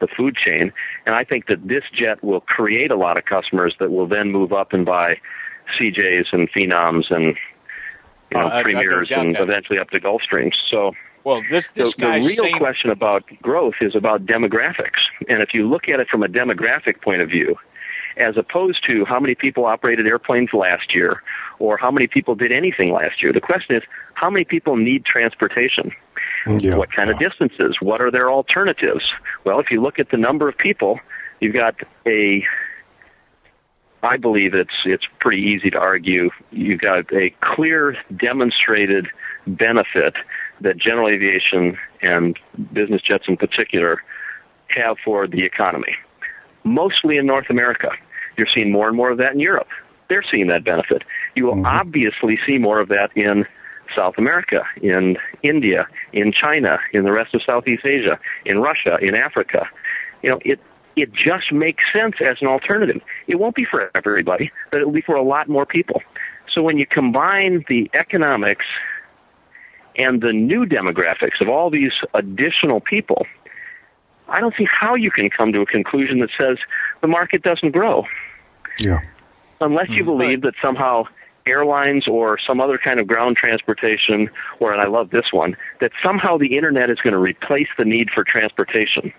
Speaker 4: the food chain. And I think that this jet will create a lot of customers that will then move up and buy CJs and Phenoms and you know, uh, Premiers and that. eventually up to Gulfstreams. So
Speaker 1: well, this, this
Speaker 4: the, the real
Speaker 1: saying...
Speaker 4: question about growth is about demographics. And if you look at it from a demographic point of view, as opposed to how many people operated airplanes last year or how many people did anything last year, the question is how many people need transportation? Yeah, what kind yeah. of distances? What are their alternatives? Well, if you look at the number of people, you've got a I believe it's it's pretty easy to argue. You've got a clear demonstrated benefit that general aviation and business jets in particular have for the economy. Mostly in North America. You're seeing more and more of that in Europe. They're seeing that benefit. You will mm-hmm. obviously see more of that in South America, in India, in China, in the rest of Southeast Asia, in Russia, in Africa. You know, it it just makes sense as an alternative. It won't be for everybody, but it will be for a lot more people. So when you combine the economics and the new demographics of all these additional people, I don't see how you can come to a conclusion that says the market doesn't grow.
Speaker 3: Yeah.
Speaker 4: Unless you
Speaker 1: Mm-hmm.
Speaker 4: believe that somehow airlines or some other kind of ground transportation, or, and I love this one, that somehow the internet is going to replace the need for transportation.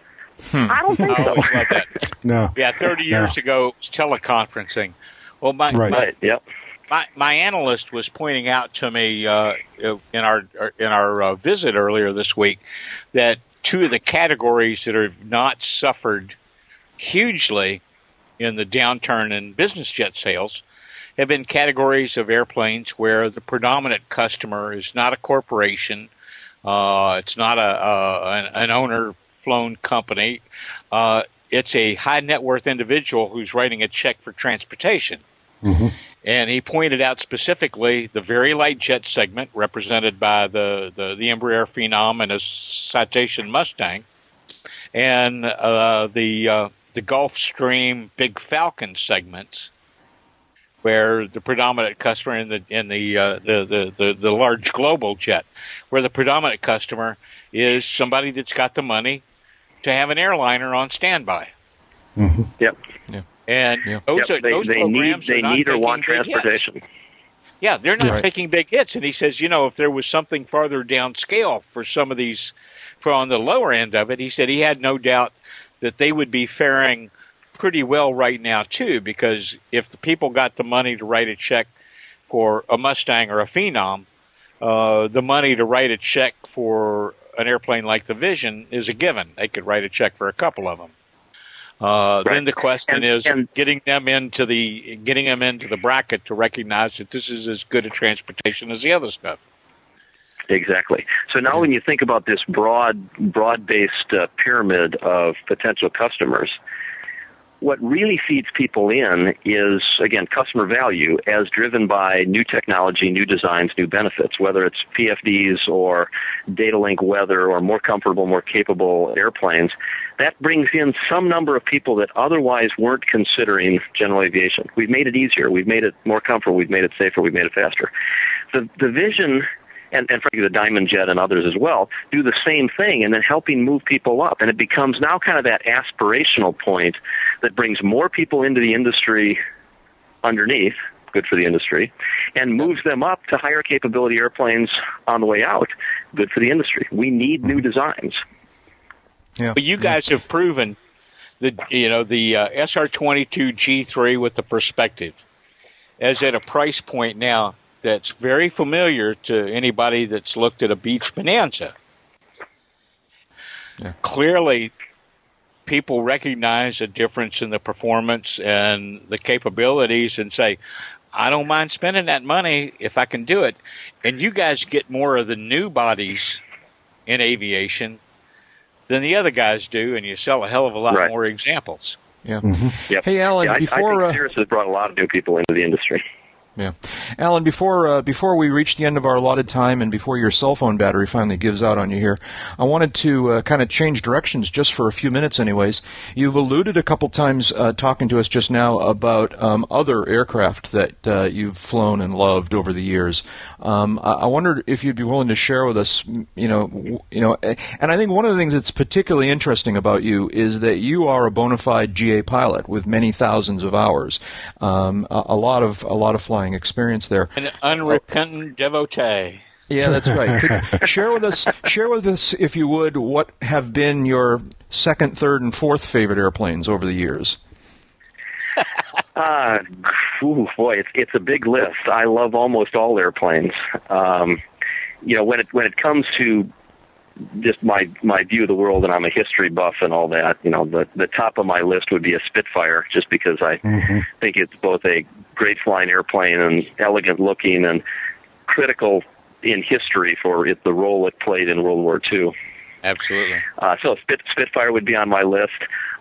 Speaker 4: I don't think
Speaker 1: I
Speaker 4: so.
Speaker 1: always love that.
Speaker 3: No.
Speaker 1: Yeah, 30 years ago, it was teleconferencing. Well, my,
Speaker 3: Right.
Speaker 1: my,
Speaker 4: Right, yep.
Speaker 1: My, my analyst was pointing out to me uh, in our in our uh, visit earlier this week that two of the categories that have not suffered hugely in the downturn in business jet sales have been categories of airplanes where the predominant customer is not a corporation, uh, it's not a, an, an owner flown company, uh, it's a high net worth individual who's writing a check for transportation. And he pointed out specifically the very light jet segment, represented by the, the, the Embraer Phenom and a Citation Mustang, and uh, the uh, the Gulfstream Big Falcon segments, where the predominant customer in the in the, uh, the, the the the large global jet, where the predominant customer is somebody that's got the money to have an airliner on standby.
Speaker 4: Yep.
Speaker 1: And
Speaker 2: Yeah.
Speaker 1: those
Speaker 4: Yep,
Speaker 1: are
Speaker 4: they
Speaker 1: those
Speaker 4: they need
Speaker 1: programs are
Speaker 4: they
Speaker 1: not
Speaker 4: need or
Speaker 1: taking
Speaker 4: want
Speaker 1: big hits.
Speaker 4: transportation.
Speaker 1: Yeah, they're not
Speaker 2: Right.
Speaker 1: taking big hits. And he says, you know, if there was something farther down scale for some of these, for on the lower end of it, he said he had no doubt that they would be faring pretty well right now too, because if the people got the money to write a check for a Mustang or a Phenom, uh, the money to write a check for an airplane like the Vision is a given. They could write a check for a couple of them. Uh,
Speaker 4: Right.
Speaker 1: Then the question
Speaker 4: And-
Speaker 1: is
Speaker 4: and-
Speaker 1: getting them into the getting them into the bracket to recognize that this is as good a transportation as the other stuff.
Speaker 4: Exactly. So now, when you think about this broad, broad-based uh, pyramid of potential customers, what really feeds people in is again customer value as driven by new technology, new designs, new benefits. Whether it's PFDs or data link weather or more comfortable, more capable airplanes, that brings in some number of people that otherwise weren't considering general aviation. We've made it easier. We've made it more comfortable. We've made it safer. We've made it faster. The the vision and, and frankly the Diamond Jet and others as well, do the same thing and then helping move people up. And it becomes now kind of that aspirational point that brings more people into the industry underneath, good for the industry, and moves them up to higher capability airplanes on the way out, good for the industry. We need new mm-hmm. designs.
Speaker 2: Yeah.
Speaker 1: But you guys have proven that you know the uh, SR22 G3 with the perspective as at a price point now that's very familiar to anybody that's looked at a Beech Bonanza.
Speaker 2: Yeah.
Speaker 1: Clearly, people recognize a difference in the performance and the capabilities and say, I don't mind spending that money if I can do it. And you guys get more of the new bodies in aviation than the other guys do, and you sell a hell of a lot
Speaker 4: Right.
Speaker 1: more examples.
Speaker 2: Yeah.
Speaker 4: Yep.
Speaker 2: Hey, Alan,
Speaker 4: Yeah, I,
Speaker 2: before
Speaker 4: I
Speaker 2: uh,
Speaker 4: think Cirrus has brought a lot of new people into the industry.
Speaker 2: Yeah, Alan. Before uh, before we reach the end of our allotted time, and before your cell phone battery finally gives out on you here, I wanted to uh, kind of change directions just for a few minutes, anyways. You've alluded a couple times uh, talking to us just now about um, other aircraft that uh, you've flown and loved over the years. Um, I, I wondered if you'd be willing to share with us, you know, you know, and I think one of the things that's particularly interesting about you is that you are a bona fide GA pilot with many thousands of hours, um, a, a lot of a lot of flying experience there.
Speaker 1: An unrepentant devotee.
Speaker 2: Yeah, that's right. Could share with us, share with us, if you would, what have been your second, third, and fourth favorite airplanes over the years.
Speaker 4: Uh, ooh, boy, it's it's a big list. I love almost all airplanes. Um, you know, when it when it comes to just my my view of the world, and I'm a history buff and all that. You know, the the top of my list would be a Spitfire, just because I think it's both a great flying airplane and elegant looking and critical in history for it, the role it played in World War II.
Speaker 1: Absolutely.
Speaker 4: Uh, so Spit, Spitfire would be on my list.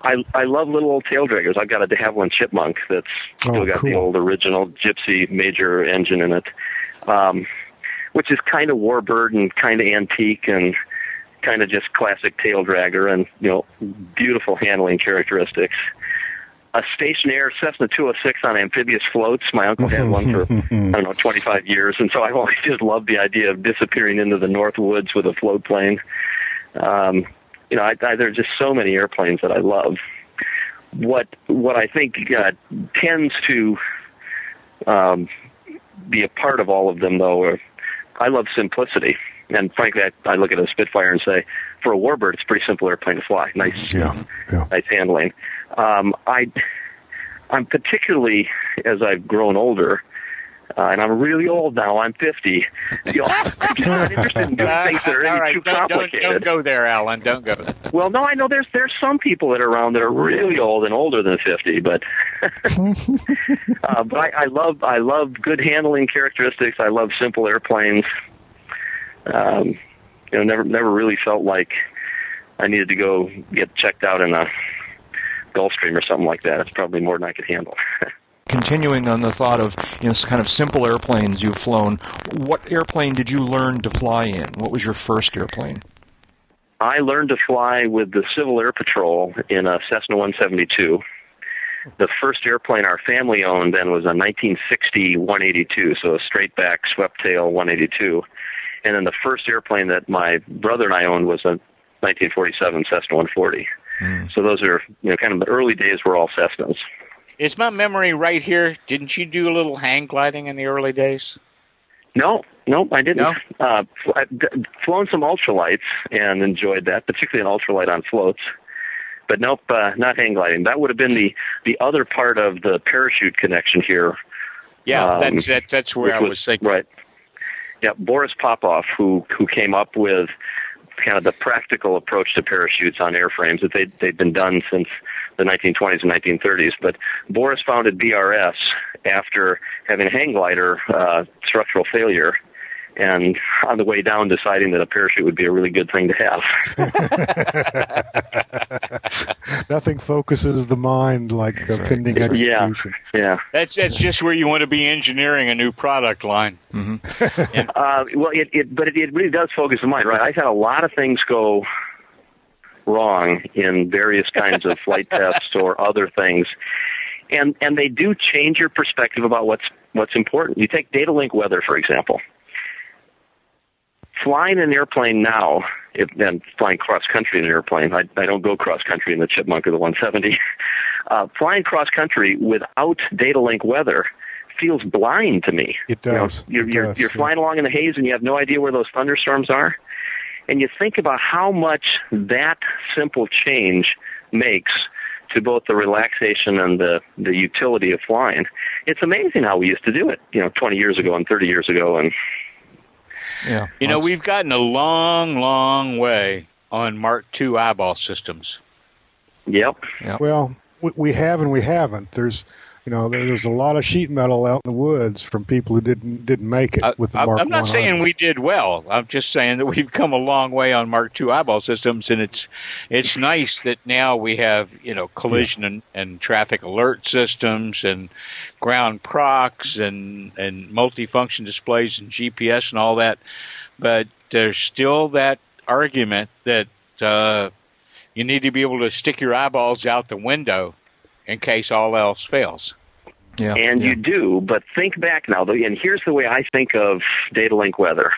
Speaker 4: I I love little old tail draggers. I've got a de Havilland Chipmunk that's still
Speaker 3: Oh,
Speaker 4: got the old original Gipsy Major engine in it, um, which is kind of warbird and kind of antique and kind of just classic tail dragger and you know beautiful handling characteristics. A Stationair Cessna 206 on amphibious floats. My uncle had one for I don't know 25 years, and so I've always just loved the idea of disappearing into the north woods with a float plane. Um, you know, I, I, there are just so many airplanes that I love. What what I think uh, tends to um, be a part of all of them, though, are, I love simplicity. And frankly, I, I look at a Spitfire and say, for a warbird, it's a pretty simple airplane to fly. Nice,
Speaker 3: yeah, yeah.
Speaker 4: nice handling. Um, I, I'm particularly as I've grown older, uh, and I'm really old now. I'm 50. You know, I'm just not interested in doing things that are any
Speaker 1: right,
Speaker 4: too
Speaker 1: don't,
Speaker 4: complicated.
Speaker 1: Don't, don't go there, Alan. Don't go. There.
Speaker 4: Well, no, I know there's there's some people that are around that are really old and older than 50, but uh, but I, I love I love good handling characteristics. I love simple airplanes. Um, you know, never never really felt like I needed to go get checked out in a Gulfstream or something like that. It's probably more than I could handle.
Speaker 2: Continuing on the thought of you know kind of simple airplanes you've flown, what airplane did you learn to fly in? What was your first airplane?
Speaker 4: I learned to fly with the Civil Air Patrol in a Cessna 172. The first airplane our family owned then was a 1960 182, so a straight back swept tail 182. And then the first airplane that my brother and I owned was a 1947 Cessna 140.
Speaker 2: Mm.
Speaker 4: So those are, you know, kind of the early days were all Cessnas.
Speaker 1: Is my memory right here? Didn't you do a little hang gliding in the early days?
Speaker 4: No, no, I didn't.
Speaker 1: No?
Speaker 4: Uh, I've d- flown some ultralights and enjoyed that, particularly an ultralight on floats. But nope, uh, not hang gliding. That would have been the the other part of the parachute connection here.
Speaker 1: Yeah,
Speaker 4: Um,
Speaker 1: that's that, that's where
Speaker 4: which
Speaker 1: I was thinking.
Speaker 4: Right. Yeah, Boris Popov, who who came up with kind of the practical approach to parachutes on airframes that they they'd been done since the 1920s and 1930s. But Boris founded BRS after having a hang glider uh, structural failure. And on the way down, deciding that a parachute would be a really good thing to have.
Speaker 3: Nothing focuses the mind like
Speaker 2: right.
Speaker 3: pending execution.
Speaker 4: yeah.
Speaker 1: That's that's just where you want to be engineering a new product line.
Speaker 4: Uh, well, it, it but it, it really does focus the mind, right? I've had a lot of things go wrong in various kinds of flight tests or other things, and and they do change your perspective about what's what's important. You take data link weather for example. Flying an airplane now, if then flying cross country in an airplane, I, I don't go cross country in the Chipmunk or the 170. Uh, flying cross country without data link weather feels blind to me.
Speaker 3: It
Speaker 4: You know,
Speaker 3: does.
Speaker 4: you're you're,
Speaker 3: does,
Speaker 4: you're flying along in the haze and you have no idea where those thunderstorms are. And you think about how much that simple change makes to both the relaxation and the, the utility of flying. It's amazing how we used to do it, you know, 20 years ago and 30 years ago. And
Speaker 2: Yeah.
Speaker 1: You know, we've gotten a long, long way on Mark II eyeball systems.
Speaker 4: yep,
Speaker 3: Well, we, we have and we haven't. There's, you know, there, there's a lot of sheet metal out in the woods from people who didn't didn't make it with the
Speaker 1: I-
Speaker 3: Mark
Speaker 1: I'm not saying we did well. I'm just saying that we've come a long way on Mark II eyeball systems, and it's it's nice that now we have you know collision and, and traffic alert systems and ground prox and and multifunction displays and GPS and all that. But there's still that argument that uh, you need to be able to stick your eyeballs out the window in case all else fails.
Speaker 2: yeah.
Speaker 4: and
Speaker 2: yeah.
Speaker 4: you do, but think back now, and here's the way I think of data link weather.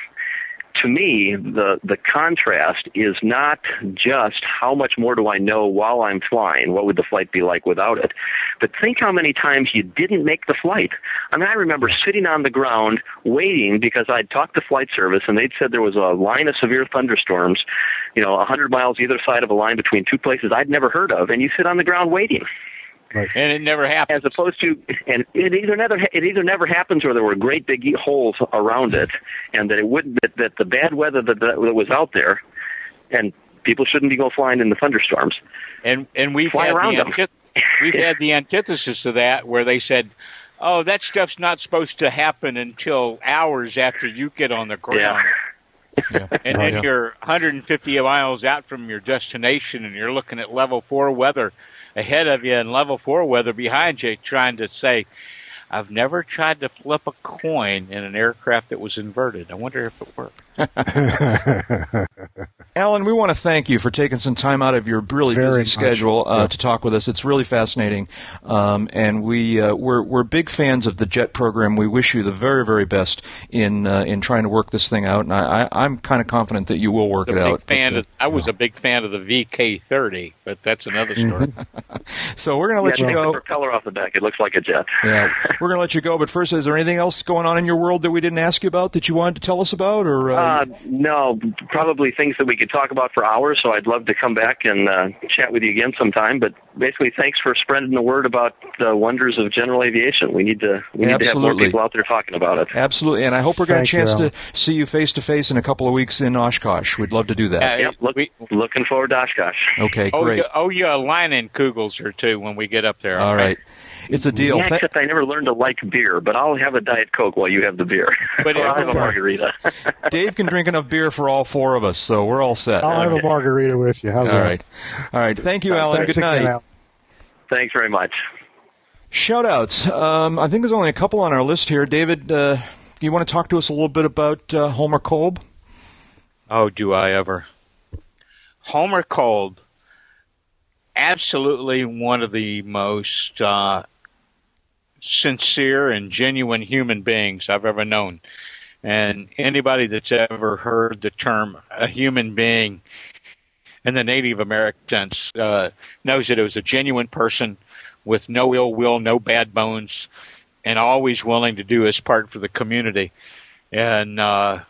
Speaker 4: To me, the, the contrast is not just how much more do I know while I'm flying, what would the flight be like without it, but think how many times you didn't make the flight. I mean, I remember sitting on the ground waiting because I'd talked to flight service and they'd said there was a line of severe thunderstorms, you know, 100 miles either side of a line between two places I'd never heard of, and you sit on the ground waiting
Speaker 1: And it never happened.
Speaker 4: as opposed to and it either never it either never happens or there were great big holes around it and that it wouldn't that, that the bad weather that, that was out there and people shouldn't be going flying in the thunderstorms
Speaker 1: and and we've
Speaker 4: Fly
Speaker 1: had
Speaker 4: around
Speaker 1: the
Speaker 4: them.
Speaker 1: antith- we've had the antithesis of that where they said, "Oh, that stuff's not supposed to happen until hours after you get on the ground."
Speaker 2: Yeah.
Speaker 1: And
Speaker 2: Oh,
Speaker 1: then
Speaker 2: yeah.
Speaker 1: you're 150 miles out from your destination, and you're looking at level four weather ahead of you in level four weather behind you, trying to say, "I've never tried to flip a coin in an aircraft that was inverted. I wonder if it worked."
Speaker 2: Alan, we want to thank you for taking some time out of your really
Speaker 3: Very
Speaker 2: busy
Speaker 3: much.
Speaker 2: schedule uh,
Speaker 3: Yeah.
Speaker 2: to talk with us. It's really fascinating, um, and we uh, we're we're big fans of the JET program. We wish you the very very best in uh, in trying to work this thing out, and I, I, I'm kind of confident that you will work
Speaker 1: a
Speaker 2: it
Speaker 1: big
Speaker 2: out.
Speaker 1: fan
Speaker 2: But, uh,
Speaker 1: of, I was a big fan of the VK30, but that's another story.
Speaker 2: So we're going to let
Speaker 4: yeah,
Speaker 2: you
Speaker 4: take the
Speaker 2: go.
Speaker 4: propeller off the back. It looks like a jet.
Speaker 2: Yeah, we're going to let you go. But first, is there anything else going on in your world that we didn't ask you about that you wanted to tell us about, or uh,
Speaker 4: Uh, no, probably things that we could talk about for hours. So I'd love to come back and uh, chat with you again sometime. But basically, thanks for spreading the word about the wonders of general aviation. We need to we need to have more people out there talking about it.
Speaker 2: Absolutely, and I hope we're going to chance
Speaker 3: you,
Speaker 2: to see you face to face in a couple of weeks in Oshkosh. We'd love to do that.
Speaker 1: Yeah,
Speaker 4: Yep, look,
Speaker 1: we-
Speaker 4: looking forward to Oshkosh.
Speaker 2: Okay,
Speaker 1: Oh,
Speaker 2: great.
Speaker 1: you, oh, you a Leinenkugel's or two when we get up there.
Speaker 2: All right. It's a deal.
Speaker 4: Yeah,
Speaker 2: Tha-
Speaker 4: except I never learned to like beer, but I'll have a Diet Coke while you have the beer.
Speaker 1: But
Speaker 4: I'll have a margarita.
Speaker 2: Dave can drink enough beer for all four of us, so we're all set.
Speaker 3: I'll have a margarita with you. How's
Speaker 2: all
Speaker 3: that?
Speaker 2: right. All right. Thank you, Alan.
Speaker 3: Thanks
Speaker 2: Good
Speaker 3: again,
Speaker 2: night.
Speaker 3: Al.
Speaker 4: Thanks very much.
Speaker 2: Shout outs. Um, I think there's only a couple on our list here. David, uh, you want to talk to us a little bit about uh, Homer Kolb?
Speaker 1: Oh, do I ever? Homer Kolb, absolutely one of the most uh, sincere and genuine human beings I've ever known. And anybody that's ever heard the term a human being in the Native American sense uh, knows that it was a genuine person with no ill will, no bad bones, and always willing to do his part for the community. And uh,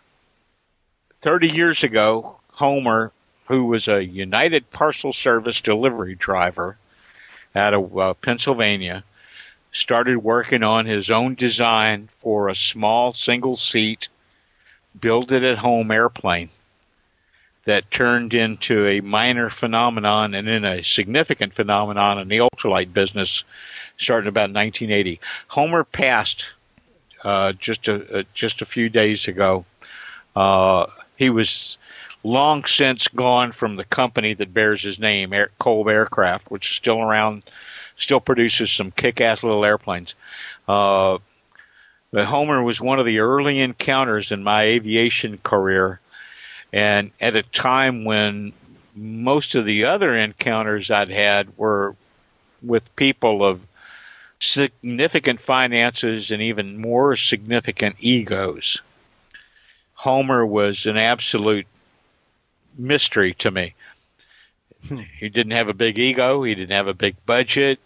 Speaker 1: 30 years ago, Homer, who was a United Parcel Service delivery driver out of uh, Pennsylvania, started working on his own design for a small single seat, build it at home airplane that turned into a minor phenomenon and then a significant phenomenon in the ultralight business starting about 1980. Homer passed uh, just a uh, just a few days ago. Uh, he was long since gone from the company that bears his name, Air, Aircraft, which is still around, still produces some kick-ass little airplanes. Uh, but Homer was one of the early encounters in my aviation career, and at a time when most of the other encounters I'd had were with people of significant finances and even more significant egos. Homer was an absolute mystery to me. He didn't have a big ego. He didn't have a big budget.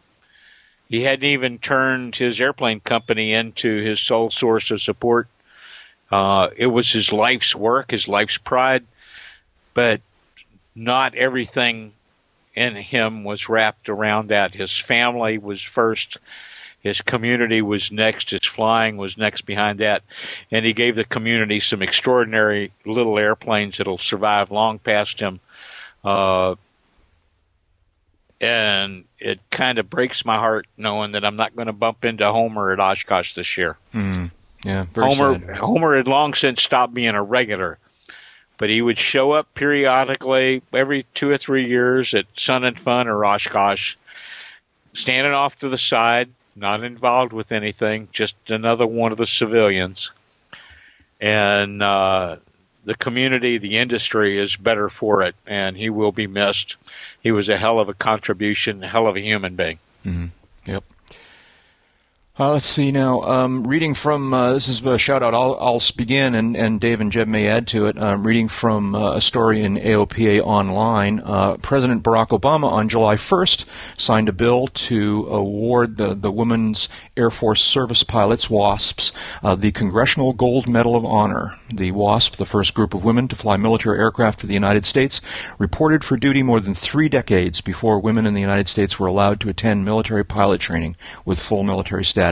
Speaker 1: He hadn't even turned his airplane company into his sole source of support. Uh, it was his life's work, his life's pride, but not everything in him was wrapped around that. His family was first. His community was next. His flying was next behind that. And he gave the community some extraordinary little airplanes that'll survive long past him. Uh, and it kind of breaks my heart knowing that I'm not going to bump into Homer at Oshkosh this year.
Speaker 2: Hmm. Yeah,
Speaker 1: Homer
Speaker 2: sad.
Speaker 1: Homer had long since stopped being a regular, but he would show up periodically every two or three years at Sun and Fun or Oshkosh, standing off to the side, not involved with anything, just another one of the civilians. And uh, the community, the industry is better for it, and he will be missed. He was a hell of a contribution, a hell of a human being. Mm-hmm.
Speaker 2: Yep. Uh, let's see now. Um, reading from uh, this is a shout out. I'll, I'll begin, and, and Dave and Jeb may add to it. Um, reading from uh, a story in AOPA Online. Uh, President Barack Obama on July 1st signed a bill to award the, the Women's Air Force Service Pilots (WASPs) uh, the Congressional Gold Medal of Honor. The WASP, the first group of women to fly military aircraft for the United States, reported for duty more than three decades before women in the United States were allowed to attend military pilot training with full military status.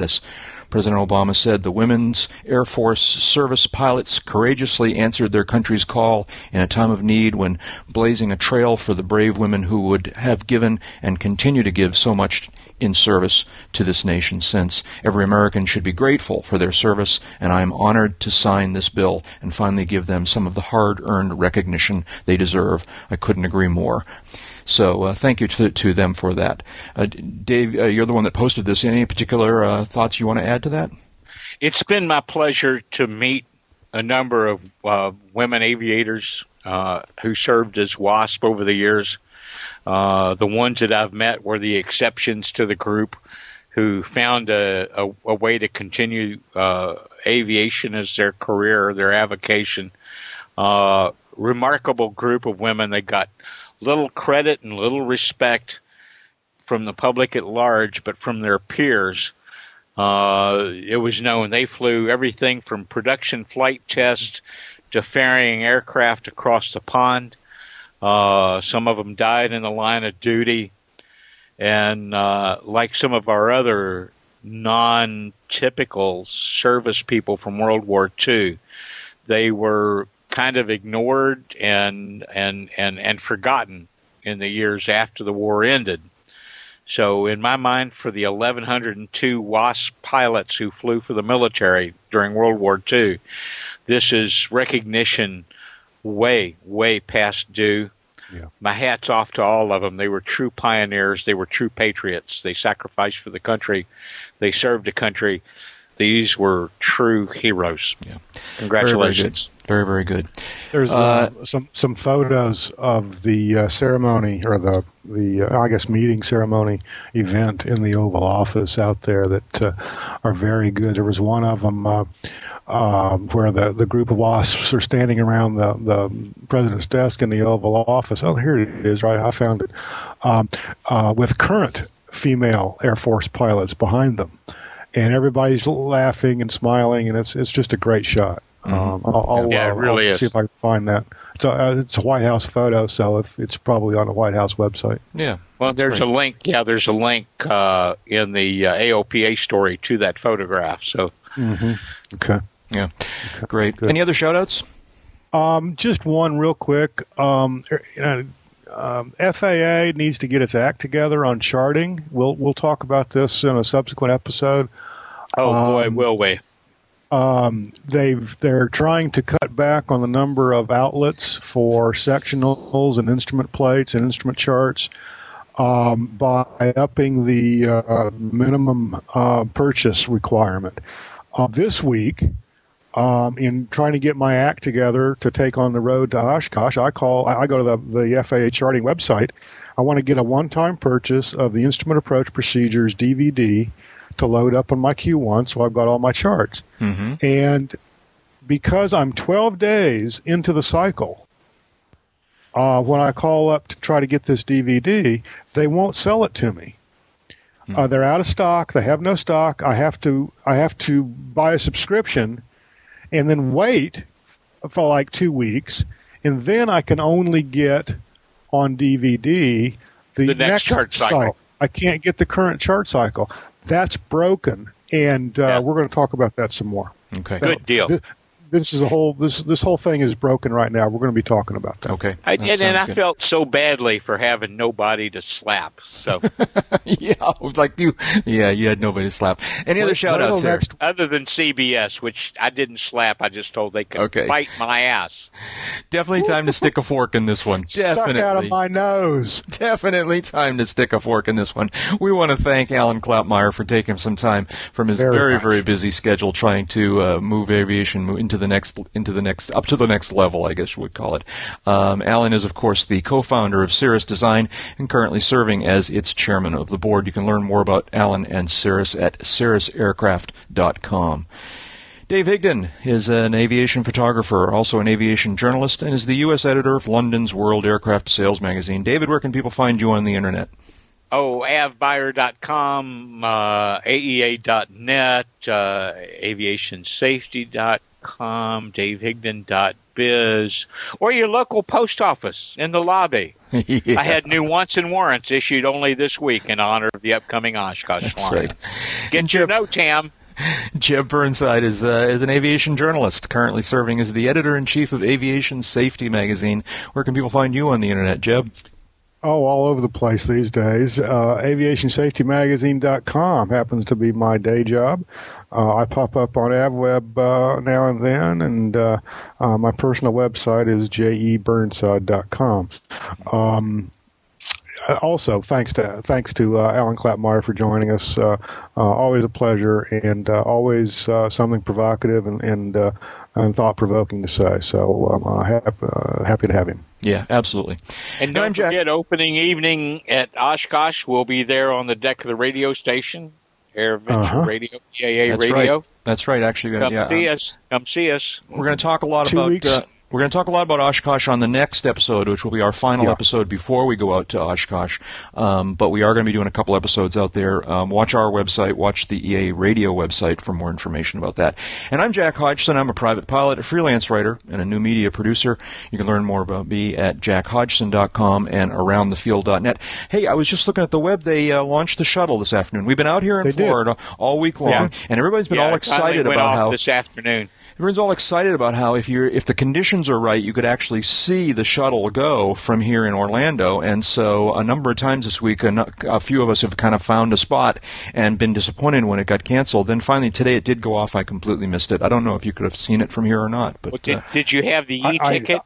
Speaker 2: President Obama said the Women's Air Force Service pilots courageously answered their country's call in a time of need when blazing a trail for the brave women who would have given and continue to give so much in service to this nation since every American should be grateful for their service and I am honored to sign this bill and finally give them some of the hard-earned recognition they deserve. I couldn't agree more. So uh, thank you to, to them for that. Uh, Dave, uh, you're the one that posted this. Any particular uh, thoughts you want to add to that?
Speaker 1: It's been my pleasure to meet a number of uh, women aviators who served as WASP over the years. The ones that I've met were the exceptions to the group who found a, a, a way to continue uh, aviation as their career, their avocation. Uh, remarkable group of women. They got little credit and little respect from the public at large, but from their peers. Uh, it was known they flew everything from production flight tests to ferrying aircraft across the pond. Uh, some of them died in the line of duty. And uh, like some of our other non typical service people from World War II, they were kind of ignored and, and, and, and forgotten in the years after the war ended. So, in my mind, for the 1,102 WASP pilots who flew for the military during World War II, this is recognition way, way past due. Yeah. My hat's off to all of them. They were true pioneers. They were true patriots. They sacrificed for the country. They served the country. These were true heroes. Yeah. Congratulations.
Speaker 2: Very, very good.
Speaker 3: There's uh, uh, some some photos of the uh, ceremony or the the uh, I guess meeting ceremony event in the Oval Office out there that uh, are very good. There was one of them uh, where the the group of wasps are standing around the the president's desk in the Oval Office. Oh, here it is. Right, I found it um, with current female Air Force pilots behind them, and everybody's laughing and smiling, and it's it's just a great shot. Mm-hmm. Um, I'll, I'll,
Speaker 1: yeah, it really
Speaker 3: I'll
Speaker 1: is.
Speaker 3: see if I can find that. It's a, uh, it's a White House photo, so if it's probably on the White House website.
Speaker 2: Yeah.
Speaker 1: Well, there's great. a link. Yeah, there's a link uh, in the uh, AOPA story to that photograph. So.
Speaker 3: Mm-hmm. Okay.
Speaker 2: Yeah. Okay. Great. Good. Any other shout outs?
Speaker 3: Um, just one real quick. Um, er, you know, um, FAA needs to get its act together on charting. We'll we'll talk about this in a subsequent episode.
Speaker 1: Oh boy, um, will we!
Speaker 3: Um, they've they're trying to cut back on the number of outlets for sectionals and instrument plates and instrument charts um, by upping the uh, minimum uh, purchase requirement. Uh, this week, um, in trying to get my act together to take on the road to Oshkosh, I call I go to the, the FAA charting website. I want to get a one-time purchase of the Instrument Approach Procedures DVD to load up on my Q1, so I've got all my charts. Mm-hmm. And because I'm 12 days into the cycle, uh, when I call up to try to get this DVD, they won't sell it to me. Mm-hmm. Uh, they're out of stock. They have no stock. I have to I have to buy a subscription, and then wait for like two weeks, and then I can only get on DVD the,
Speaker 1: the next, next, chart cycle. cycle.
Speaker 3: I can't get the current chart cycle. That's broken, and uh, yeah. we're going to talk about that some more.
Speaker 2: Okay,
Speaker 1: good deal.
Speaker 3: This, this is a whole this this whole thing is broken right now. We're going to be talking about that.
Speaker 2: Okay,
Speaker 1: I, that and, and I felt so badly for having nobody to slap. So
Speaker 2: yeah, like you, yeah, you had nobody to slap. Any other shout outs there? Next?
Speaker 1: Other than CBS, which I didn't slap. I just told they could okay. bite my ass.
Speaker 2: Definitely time to stick a fork in this one. Definitely.
Speaker 3: Suck out of my nose.
Speaker 2: Definitely time to stick a fork in this one. We want to thank Alan Klapmeier for taking some time from his very, very, very busy schedule trying to uh, move aviation into the the next into the next up to the next level, I guess you would call it. Um, Alan is, of course, the co-founder of Cirrus Design and currently serving as its chairman of the board. You can learn more about Alan and Cirrus at cirrusaircraft.com. Dave Higdon is an aviation photographer, also an aviation journalist, and is the U.S. editor of London's World Aircraft Sales magazine. David, where can people find you on the internet?
Speaker 1: Oh, avbuyer.com, uh, aea.net, uh, aviationsafety.com com, davehigdon.biz, or your local post office in the lobby. yeah. I had new wants and warrants issued only this week in honor of the upcoming Oshkosh
Speaker 2: That's
Speaker 1: line.
Speaker 2: Right.
Speaker 1: Get your note, Tam.
Speaker 2: Jeb Burnside is uh, is an aviation journalist, currently serving as the editor in chief of Aviation Safety magazine. Where can people find you on the internet, Jeb?
Speaker 3: Oh, all over the place these days. Uh, AviationSafetyMagazine.com happens to be my day job. Uh, I pop up on AvWeb uh, now and then, and uh, uh, my personal website is jeburnside.com. Um, also thanks to thanks to uh, Alan Klapmeier for joining us. Uh, always a pleasure, and always something provocative and and, and thought provoking to say. So I'm uh, happy to have him.
Speaker 2: Yeah, absolutely.
Speaker 1: And
Speaker 2: And
Speaker 1: don't
Speaker 2: I'm Jack-
Speaker 1: forget, opening evening at Oshkosh, we'll be there on the deck of the radio station, AirVenture
Speaker 3: Uh-huh.
Speaker 1: Radio, EAA
Speaker 2: That's
Speaker 1: Radio.
Speaker 2: right. That's right. Actually,
Speaker 1: Come
Speaker 2: yeah,
Speaker 1: see
Speaker 2: um,
Speaker 1: us. Come see us.
Speaker 2: we're going to talk a lot
Speaker 3: Two
Speaker 2: about.
Speaker 3: weeks.
Speaker 2: Uh, we're going to talk a lot about Oshkosh on the next episode, which will be our final
Speaker 3: Yeah.
Speaker 2: episode before we go out to Oshkosh. Um, but we are going to be doing a couple episodes out there. Um, watch our website, watch the EA Radio website for more information about that. And I'm Jack Hodgson. I'm a private pilot, a freelance writer, and a new media producer. You can learn more about me at jackhodgson.com and aroundthefield.net. Hey, I was just looking at the web. They uh, launched the shuttle this afternoon. We've been out here in
Speaker 3: They did.
Speaker 2: Florida all week long,
Speaker 1: Yeah.
Speaker 2: and everybody's been
Speaker 1: Yeah,
Speaker 2: all excited about how
Speaker 1: this afternoon.
Speaker 2: Everyone's all excited about how if you're if the conditions are right, you could actually see the shuttle go from here in Orlando. And so a number of times this week, a, a few of us have kind of found a spot and been disappointed when it got canceled. Then finally today it did go off. I completely missed it. I don't know if you could have seen it from here or not, but
Speaker 1: Well, did,
Speaker 2: uh,
Speaker 1: did you have the
Speaker 3: e
Speaker 1: ticket?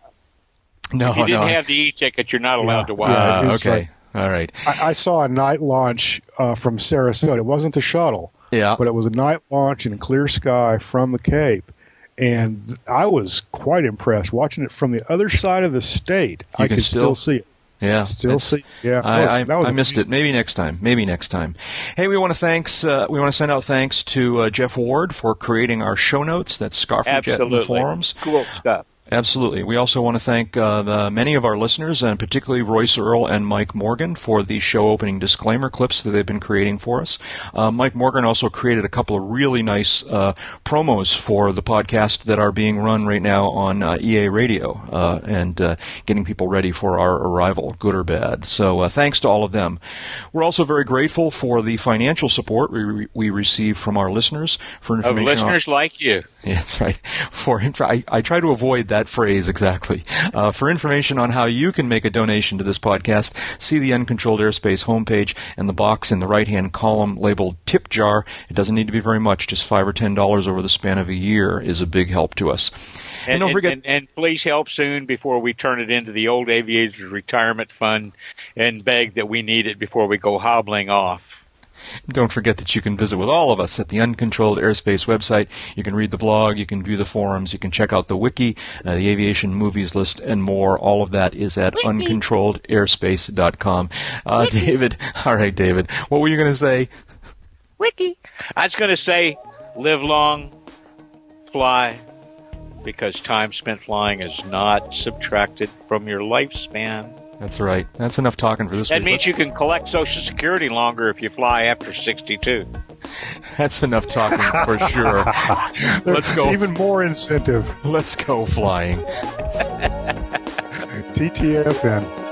Speaker 2: no,
Speaker 1: if you didn't
Speaker 2: no.
Speaker 1: have the e-ticket, you're not allowed
Speaker 3: Yeah,
Speaker 1: to watch.
Speaker 3: yeah.
Speaker 2: Uh,
Speaker 3: it's
Speaker 2: okay, all right,
Speaker 3: I, I saw a night launch uh, from Sarasota. It wasn't the shuttle,
Speaker 2: yeah.
Speaker 3: but it was a night launch in clear sky from the Cape. And I was quite impressed watching it from the other side of the state.
Speaker 2: You
Speaker 3: I
Speaker 2: can
Speaker 3: could
Speaker 2: still-
Speaker 3: still, see it.
Speaker 2: Yeah,
Speaker 3: Still see. Yeah,
Speaker 2: I,
Speaker 3: that
Speaker 2: I,
Speaker 3: was- that was
Speaker 2: I missed it. Maybe next time. Maybe next time. Hey, we want to thanks. Uh, we want to send out thanks to uh, Jeff Ward for creating our show notes. That's Scarfjet in the
Speaker 1: Absolutely.
Speaker 2: forums.
Speaker 1: Cool stuff.
Speaker 2: Absolutely. We also want to thank uh, the many of our listeners, and particularly Royce Earl and Mike Morgan, for the show opening disclaimer clips that they've been creating for us. Uh, Mike Morgan also created a couple of really nice uh, promos for the podcast that are being run right now on uh, EA Radio, uh, and uh, getting people ready for our arrival, good or bad. So uh, thanks to all of them. We're also very grateful for the financial support we, we receive from our listeners for
Speaker 1: Of
Speaker 2: information. on-
Speaker 1: listeners like you.
Speaker 2: yeah, that's right. For inf- I, I try to avoid that phrase exactly. Uh, for information on how you can make a donation to this podcast, see the Uncontrolled Airspace homepage and the box in the right-hand column labeled "Tip Jar." It doesn't need to be very much; just five or ten dollars over the span of a year is a big help to us. And,
Speaker 1: And,
Speaker 2: don't forget,
Speaker 1: and, and please help soon before we turn it into the old aviators retirement fund and beg that we need it before we go hobbling off.
Speaker 2: Don't forget that you can visit with all of us at the Uncontrolled Airspace website. You can read the blog, you can view the forums, you can check out the wiki, uh, the aviation movies list, and more. All of that is at uncontrolledairspace.com. Uh, David, all right, David, what were you going to say? Wiki.
Speaker 1: I was going to say, live long, fly, because time spent flying is not subtracted from your lifespan.
Speaker 2: That's right. That's enough talking for this
Speaker 1: That
Speaker 2: week.
Speaker 1: means you can collect Social Security longer if you fly after 62.
Speaker 2: That's enough talking for sure. Let's go.
Speaker 3: Even more incentive.
Speaker 2: Let's go flying.
Speaker 3: TTFN.